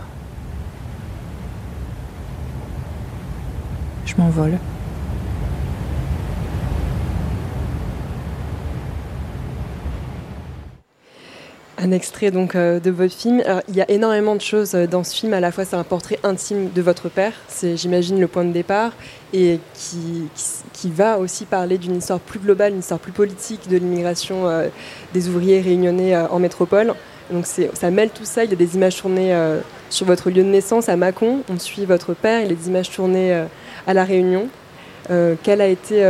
Je m'envole. Un extrait donc euh, de votre film. il y a énormément de choses euh, dans ce film. À la fois, c'est un portrait intime de votre père. C'est, j'imagine, le point de départ et qui, qui, va aussi parler d'une histoire plus globale, une histoire plus politique de l'immigration euh, des ouvriers réunionnais en métropole. Donc ça mêle tout ça. Il y a des images tournées sur votre lieu de naissance à Mâcon. On suit votre père. Il y a des images tournées à La Réunion. quelle a été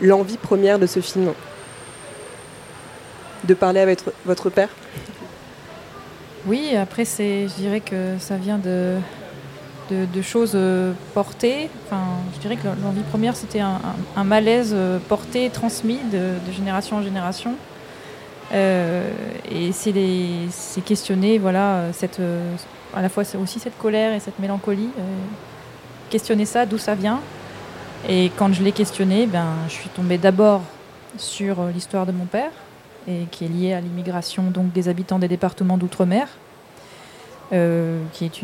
l'envie première de ce film? De parler avec votre père? Oui, après, c'est, je dirais que ça vient de, de, choses euh, portées. Enfin, je dirais que l'envie première, c'était un, malaise euh, porté, transmis de, génération en génération. Euh, et c'est, questionner, voilà, cette, à la fois aussi cette colère et cette mélancolie. questionner ça, d'où ça vient. Et quand je l'ai questionné, ben, je suis tombée d'abord sur l'histoire de mon père, et qui est lié à l'immigration donc des habitants des départements d'outre-mer, euh, qui est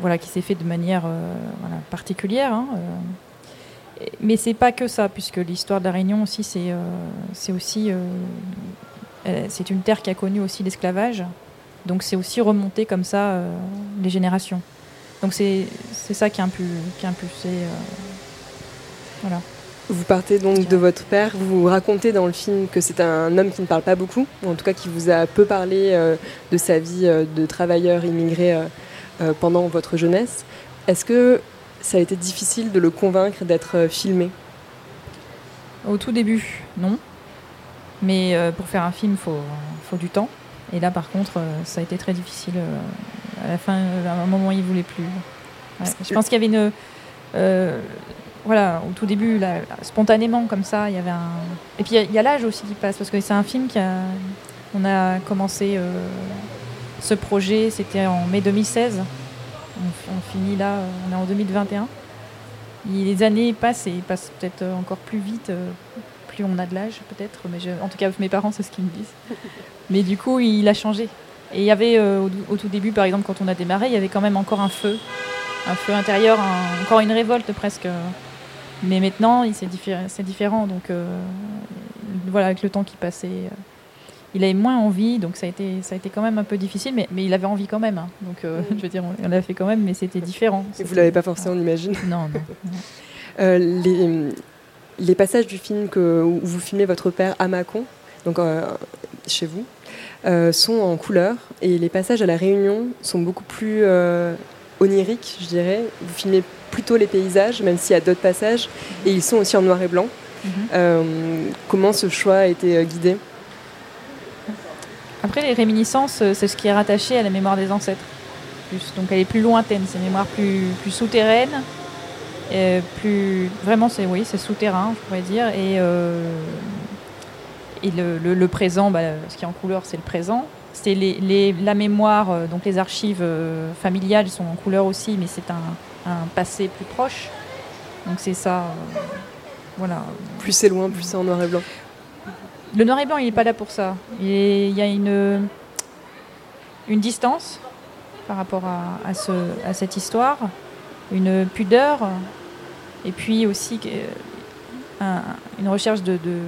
voilà qui s'est fait de manière euh, particulière. Hein, euh. mais c'est pas que ça, puisque l'histoire de la Réunion aussi, c'est c'est aussi c'est une terre qui a connu aussi l'esclavage, donc c'est aussi remonté comme ça les générations. Donc c'est ça qui qui a impulsé. voilà. Vous partez donc de votre père, vous racontez dans le film que c'est un homme qui ne parle pas beaucoup, ou en tout cas qui vous a peu parlé euh, de sa vie euh, de travailleur immigré euh, pendant votre jeunesse. Est-ce que ça a été difficile de le convaincre d'être filmé? Au tout début, non. Mais pour faire un film, il faut, faut, du temps. Et là, par contre, ça a été très difficile. à la fin, à un moment, il ne voulait plus. Je pense qu'il y avait une voilà, au tout début, spontanément comme ça, il y avait un. Et puis il y a, l'âge aussi qui passe, parce que c'est un film qui a. On a commencé euh, ce projet, c'était en mai 2016. On, finit là, on est en 2021. les années passent et passent peut-être encore plus vite, euh, plus on a de l'âge peut-être. Mais en tout cas, mes parents, c'est ce qu'ils me disent. Mais du coup, il a changé. Et il y avait euh, au, tout début, par exemple, quand on a démarré, il y avait quand même encore un feu, un feu intérieur, encore une révolte presque. Mais maintenant, c'est différent, différent. Donc euh, voilà, avec le temps qui passait, euh, il avait moins envie. Donc ça a été, ça a été quand même un peu difficile, mais, mais il avait envie quand même. Hein. Donc euh, je veux dire, on l'a fait quand même, mais c'était différent. Et vous l'avez pas forcément, on imagine Non, non. les, les, passages du film que, où vous filmez votre père à Mâcon, donc chez vous, sont en couleur et les passages à la Réunion sont beaucoup plus oniriques, je dirais. Vous filmez plutôt les paysages, même s'il y a d'autres passages, et ils sont aussi en noir et blanc. Mhm. Euh, comment ce choix a été euh, guidé? Après, les réminiscences, euh, c'est ce qui est rattaché à la mémoire des ancêtres. Donc elle est plus lointaine, c'est une mémoire plus, plus souterraine. plus vraiment c'est oui c'est souterrain je pourrais dire et, et le, le, présent bah, ce qui est en couleur c'est le présent c'est les, la mémoire, donc les archives euh, familiales sont en couleur aussi, mais c'est un, un, passé plus proche. Donc c'est ça, euh, voilà. Plus c'est loin, plus c'est en noir et blanc. Le noir et blanc, il n'est pas là pour ça. Il y a une, une distance par rapport à, à, ce, à cette histoire, une pudeur, et puis aussi un, une recherche de, de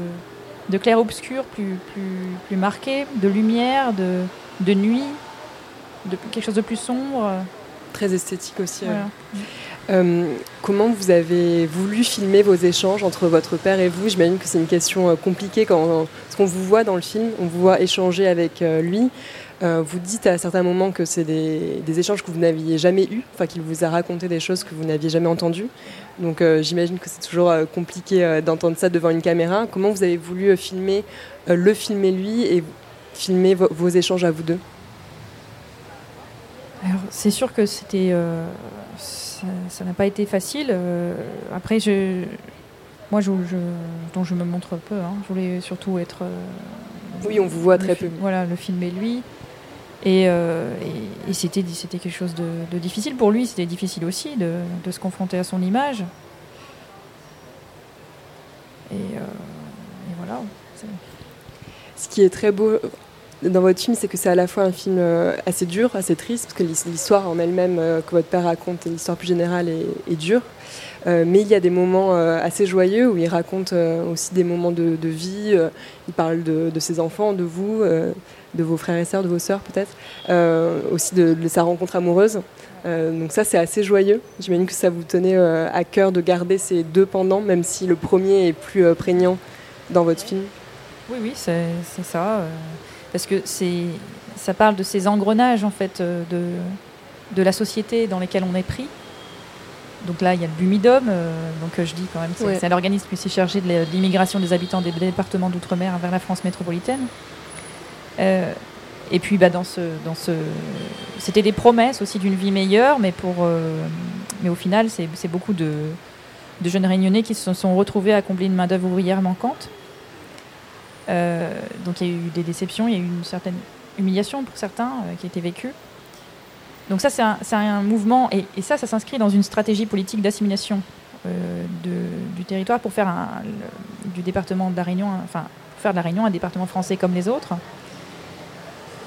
de clair-obscur plus, plus, plus marqué, de lumière, de, de nuit, de quelque chose de plus sombre. Très esthétique aussi. Voilà. Euh, comment vous avez voulu filmer vos échanges entre votre père et vous? J'imagine que c'est une question euh, compliquée quand ce qu'on vous voit dans le film, on vous voit échanger avec euh, lui. Euh, vous dites à certains moments que c'est des, des, échanges que vous n'aviez jamais eus, enfin qu'il vous a raconté des choses que vous n'aviez jamais entendues. Donc euh, j'imagine que c'est toujours euh, compliqué euh, d'entendre ça devant une caméra. Comment vous avez voulu filmer, le filmer lui et filmer vo vos échanges à vous deux? C'est sûr que c'était, ça n'a pas été facile. après, je, moi, je, je, dont je me montre peu. Hein. Je voulais surtout être. oui, on vous voit très peu. Voilà, le lui. Et, euh, et, et c'était, c'était quelque chose de, de, difficile pour lui, c'était difficile aussi de, de, se confronter à son image. Et, euh, et voilà. Ce qui est très beau dans votre film, c'est que c'est à la fois un film euh, assez dur, assez triste, parce que l'histoire en elle-même que votre père raconte, l'histoire plus générale, est, dure. Euh, mais il y a des moments euh, assez joyeux où il raconte euh, aussi des moments de, vie. il parle de, de, ses enfants, de vous, de vos frères et sœurs, de vos sœurs peut-être, aussi de, de, sa rencontre amoureuse. donc ça, c'est assez joyeux. J'imagine que ça vous tenait à cœur de garder ces deux pendants, même si le premier est plus prégnant dans votre film. Oui, oui, c'est ça. Parce que ça parle de ces engrenages en fait de, de la société dans lesquels on est pris donc là, il y a le Bumidom, euh, donc euh, je dis quand même, c'est ouais. l'organisme qui s'est chargé de l'immigration des habitants des départements d'outre-mer vers la France métropolitaine. Euh, et puis, bah, dans ce, dans ce, c'était des promesses aussi d'une vie meilleure, mais pour, euh, mais au final, c'est beaucoup de, de, jeunes Réunionnais qui se sont retrouvés à combler une main d'œuvre ouvrière manquante. Euh, donc, il y a eu des déceptions, il y a eu une certaine humiliation pour certains qui a été vécue. Donc ça, c'est un, mouvement, et, ça, ça s'inscrit dans une stratégie politique d'assimilation euh, du territoire pour faire du département de la Réunion, enfin, pour faire de la Réunion un département français comme les autres.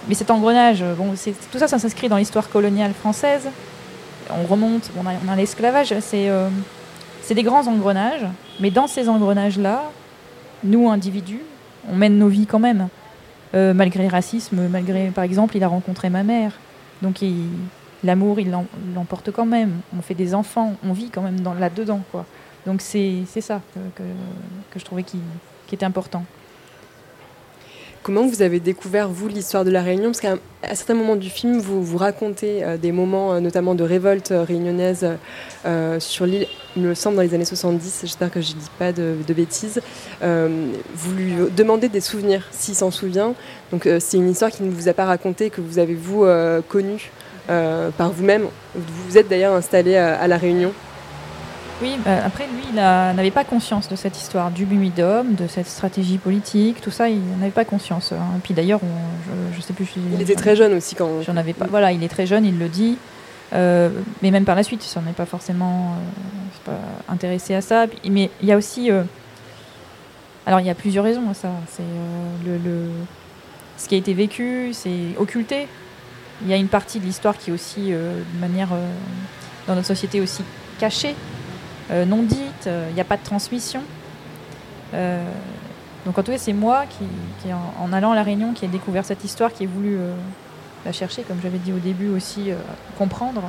Mais cet engrenage, bon, tout ça, ça s'inscrit dans l'histoire coloniale française. On remonte, on a, l'esclavage, c'est euh, des grands engrenages, mais dans ces engrenages-là, nous, individus, on mène nos vies quand même. Euh, malgré le racisme, malgré, par exemple, il a rencontré ma mère. Donc l'amour, il l'emporte quand même. On fait des enfants, on vit quand même là-dedans. Quoi. Donc c'est ça que, que, que, je trouvais qui, qui était important. Comment vous avez découvert, vous, l'histoire de la Réunion? Parce qu'à certains moments du film, vous, vous racontez euh, des moments, euh, notamment de révolte euh, réunionnaise sur l'île, il me semble, dans les années 70. J'espère que je ne dis pas de, bêtises. Vous lui demandez des souvenirs, s'il s'en souvient. Donc, c'est une histoire qui ne vous a pas racontée, que vous avez, vous, connue par vous-même. Vous vous êtes d'ailleurs installé à La Réunion. Oui, bah après lui, il n'avait pas conscience de cette histoire du Bumidum, de cette stratégie politique, tout ça, il n'avait pas conscience. Hein. Et puis d'ailleurs, je, je sais plus. Il était très jeune aussi quand. J'en avais pas. Voilà, il est très jeune, il le dit. Euh, mais même par la suite, il s'en est pas forcément euh, pas intéressé à ça. Mais il y a aussi. Euh, alors il y a plusieurs raisons à ça. C'est le, le, ce qui a été vécu, c'est occulté. Il y a une partie de l'histoire qui est aussi, de manière dans notre société aussi cachée euh, non dite, il euh, n'y a pas de transmission. Euh, donc en tout cas, c'est moi qui, en, allant à La Réunion, qui ai découvert cette histoire, qui ai voulu la chercher, comme j'avais dit au début aussi, comprendre.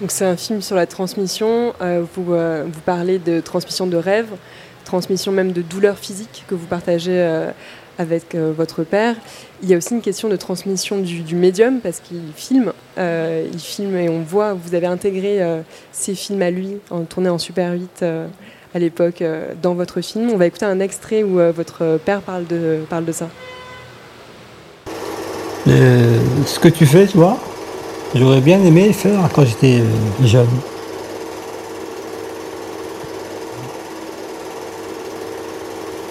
Donc c'est un film sur la transmission. Euh, vous, euh, parlez de transmission de rêves, transmission même de douleurs physiques que vous partagez euh, avec votre père. Il y a aussi une question de transmission du, médium parce qu'il filme, il filme et on voit. Vous avez intégré ces films à lui, en tourné en Super 8 à l'époque dans votre film. On va écouter un extrait où votre père parle de parle de ça. Ce que tu fais, toi, J'aurais bien aimé faire quand j'étais jeune.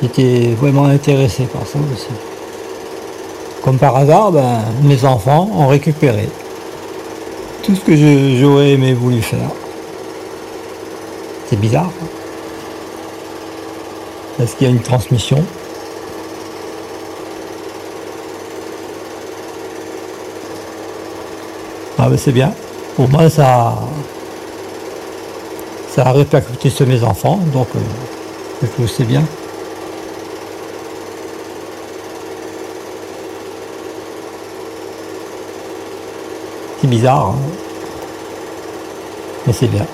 J'étais vraiment intéressé par ça aussi. Comme par hasard, ben, mes enfants ont récupéré tout ce que j'aurais aimé voulu faire. C'est bizarre. hein. Est-ce qu'il y a une transmission? Ah ben c'est bien. Au moins ça, ça a répercuté sur mes enfants, donc euh, je trouve c'est bien. C'est bizarre, hein. mais c'est bien.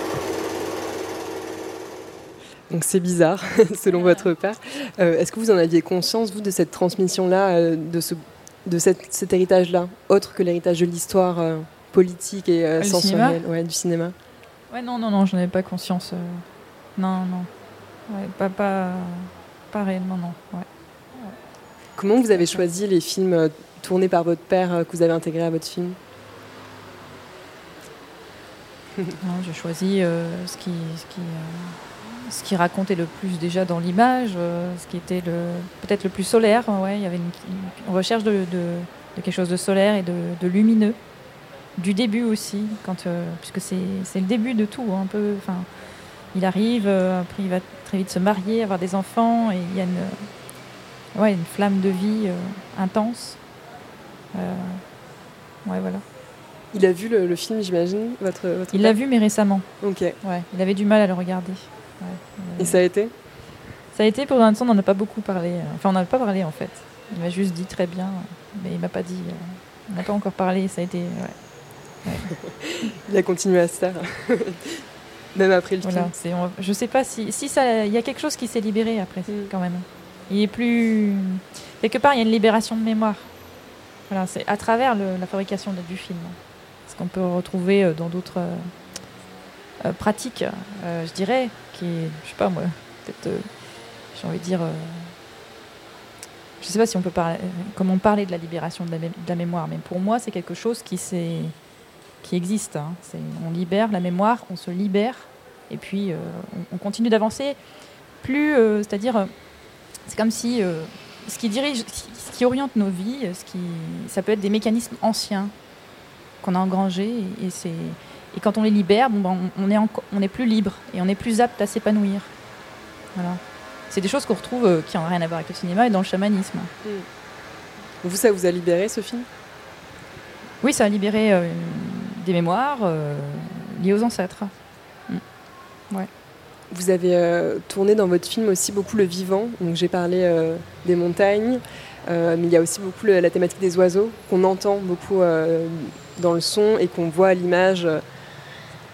Donc c'est bizarre, selon votre père. Euh, Est-ce que vous en aviez conscience, vous, de cette transmission-là, euh, de, ce, de cette- cet héritage-là, autre que l'héritage de l'histoire euh, politique et euh, Le sensorielle cinéma ouais, du cinéma Ouais, non, non, non, je n'avais pas conscience. euh, Non, non. Ouais, pas, pas, pas réellement, non. Ouais. Comment vous avez choisi les films tournés par votre père euh, que vous avez intégrés à votre film? Non, j'ai choisi euh, ce, qui, ce, qui, euh, ce qui racontait le plus déjà dans l'image, euh, ce qui était le peut-être le plus solaire. Ouais, y avait recherche de, de- quelque chose de solaire et de, lumineux. Du début aussi, quand, puisque c'est le début de tout, un peu. Il arrive, après il va très vite se marier, avoir des enfants, et il y a une, ouais, une flamme de vie intense. Ouais, voilà. Il a vu le, le film, j'imagine, votre, votre Il l'a vu, mais récemment. Ok. Ouais, il avait du mal à le regarder. Ouais. Et ça a été Ça a été pour l'instant, on n'en a pas beaucoup parlé. Enfin, on n'en a pas parlé en fait. Il m'a juste dit très bien, mais il m'a pas dit. euh, on n'a pas encore parlé. Ça a été. ouais. Il a continué à se taire, même après le Voilà, film. on- je sais pas si, si ça, il y a quelque chose qui s'est libéré après Mm. quand même. Il est plus quelque part, il y a une libération de mémoire. Voilà, c'est à travers le- la fabrication de- du film, qu'on peut retrouver euh, dans d'autres euh, euh, pratiques, je dirais, qui, je sais pas moi, peut-être, j'ai envie de dire, je sais pas si on peut parler, comment parler de la libération de la, de la mémoire, mais pour moi, c'est quelque chose qui qui existe. hein. On libère la mémoire, on se libère, et puis on, on continue d'avancer. Plus, c'est-à-dire, c'est comme si ce qui dirige, ce qui- oriente nos vies, ce qui, ça peut être des mécanismes anciens qu'on a engrangés, et, et c'est et quand on les libère, bon, ben, on, on est on est plus libre et on est plus apte à s'épanouir. Voilà. C'est des choses qu'on retrouve euh, qui n'ont rien à voir avec le cinéma et dans le chamanisme. Vous, ça vous a libéré ce film? Oui, ça a libéré euh, des mémoires euh, liées aux ancêtres. Mm. Ouais. Vous avez tourné dans votre film aussi beaucoup le vivant. Donc j'ai parlé des montagnes, mais il y a aussi beaucoup le- la thématique des oiseaux qu'on entend beaucoup dans le son et qu'on voit à l'image. euh,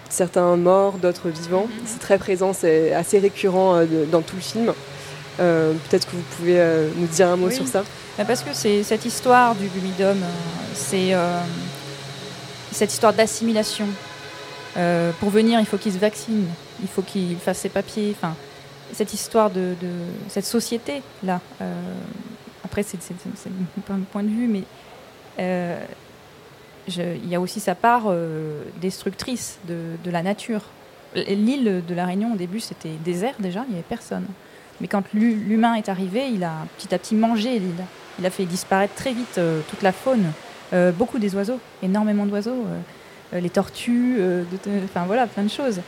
certains morts, d'autres vivants. C'est très présent, c'est assez récurrent euh, dans tout le film. Euh, Peut-être que vous pouvez euh, nous dire un mot Oui. sur ça. Bah, Parce que c'est cette histoire du Gumidum, euh, c'est euh, cette histoire d'assimilation. Pour venir, il faut qu'il se vaccine, il faut qu'il fasse ses papiers. Enfin, cette histoire de, de cette société là. après, c'est un point de vue, mais il y a aussi sa part euh, destructrice de, la nature. L'île de la Réunion, au début, c'était désert déjà, il n'y avait personne. Mais quand l'hu- l'humain est arrivé, il a petit à petit mangé l'île. Il a fait disparaître très vite euh, toute la faune, euh, beaucoup des oiseaux, énormément d'oiseaux, les tortues, enfin voilà, plein de choses.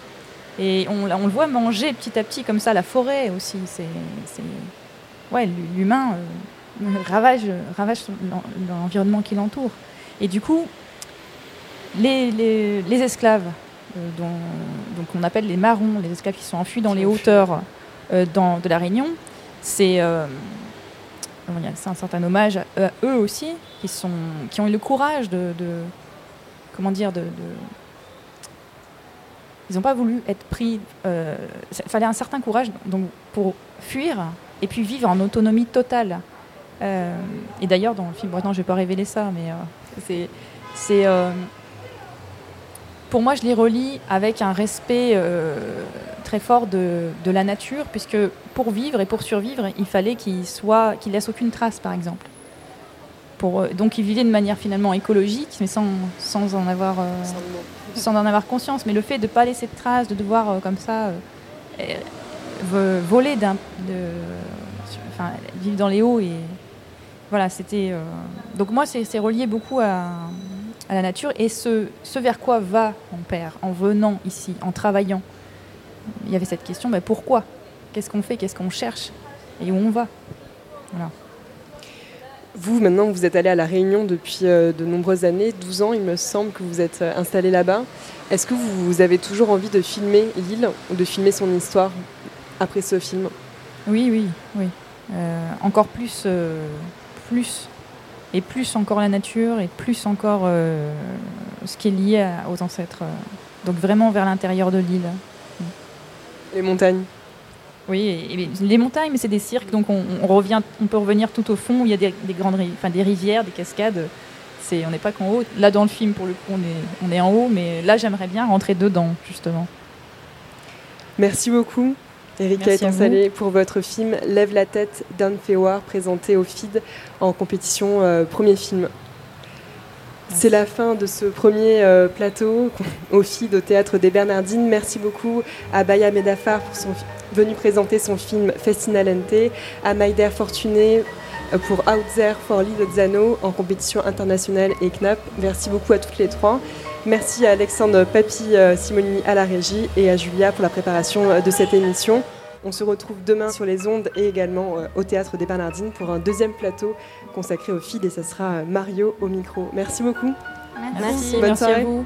Et on, on le voit manger petit à petit comme ça la forêt aussi. C'est, ouais, l'hu- l'humain ravage, ravage l'environnement qui l'entoure. Et du coup, les, les- les esclaves, euh, dont, donc on appelle les marrons, les esclaves qui sont enfuis dans les hauteurs euh, dans, de la Réunion, c'est euh, c'est un certain hommage à, eux aussi, qui, sont, qui ont eu le courage de, de- comment dire, de, de- ils n'ont pas voulu être pris. euh, Il fallait un certain courage donc, pour fuir et puis vivre en autonomie totale. Euh, et d'ailleurs, dans le film, bon, non, je ne vais pas révéler ça, mais euh, c'est. Pour moi, je les relis avec un respect euh, très fort de, la nature, puisque pour vivre et pour survivre, il fallait qu'ils soient, laissent aucune trace, par exemple. Euh, donc, ils vivaient de manière finalement écologique, mais sans, sans en avoir, euh, conscience. Mais le fait de ne pas laisser de traces, de devoir comme ça vo- voler enfin, vivre dans les hauts et, voilà, c'était. Donc moi, c'est relié beaucoup à, à la nature et ce, ce vers quoi va mon père en venant ici, en travaillant? Il y avait cette question, mais pourquoi? Qu'est-ce qu'on fait? Qu'est-ce qu'on cherche? Et où on va? Voilà. Vous, maintenant, vous êtes allé à La Réunion depuis euh, de nombreuses années, 12 ans, il me semble que vous êtes euh, installé là-bas. Est-ce que vous, vous avez toujours envie de filmer l'île ou de filmer son histoire après ce film? Oui, oui, oui. Euh, encore plus, euh, plus, et plus encore la nature, et plus encore euh, ce qui est lié à- aux ancêtres. euh. Donc vraiment vers l'intérieur de l'île. Les montagnes Oui, et- et les montagnes, mais c'est des cirques, donc on, on revient, on peut revenir tout au fond où il y a des, des grandes, enfin des rivières, des cascades. C'est, on n'est pas qu'en haut. Là, dans le film, pour le coup, on est, on est en haut, mais là, j'aimerais bien rentrer dedans, justement. Merci beaucoup, Erika Etansalé, pour votre film Lève la tête d'Anne Féoir, présenté au FID en compétition euh, premier film. C'est la fin de ce premier euh, plateau au FID au Théâtre des Bernardines. Merci beaucoup à Baya Medafar pour son venu présenter son film Festinalente, à Maider Fortuné euh, pour Out There for Lozano en compétition internationale et CNAP. Merci beaucoup à toutes les trois. Merci à Alexandre Papi euh, Simonini à la régie et à Julia pour la préparation euh, de cette émission. On se retrouve demain sur les ondes et également euh, au Théâtre des Bernardines pour un deuxième plateau consacré au FID et ça sera Mario au micro. Merci beaucoup. Merci. Bonne merci soirée. à vous.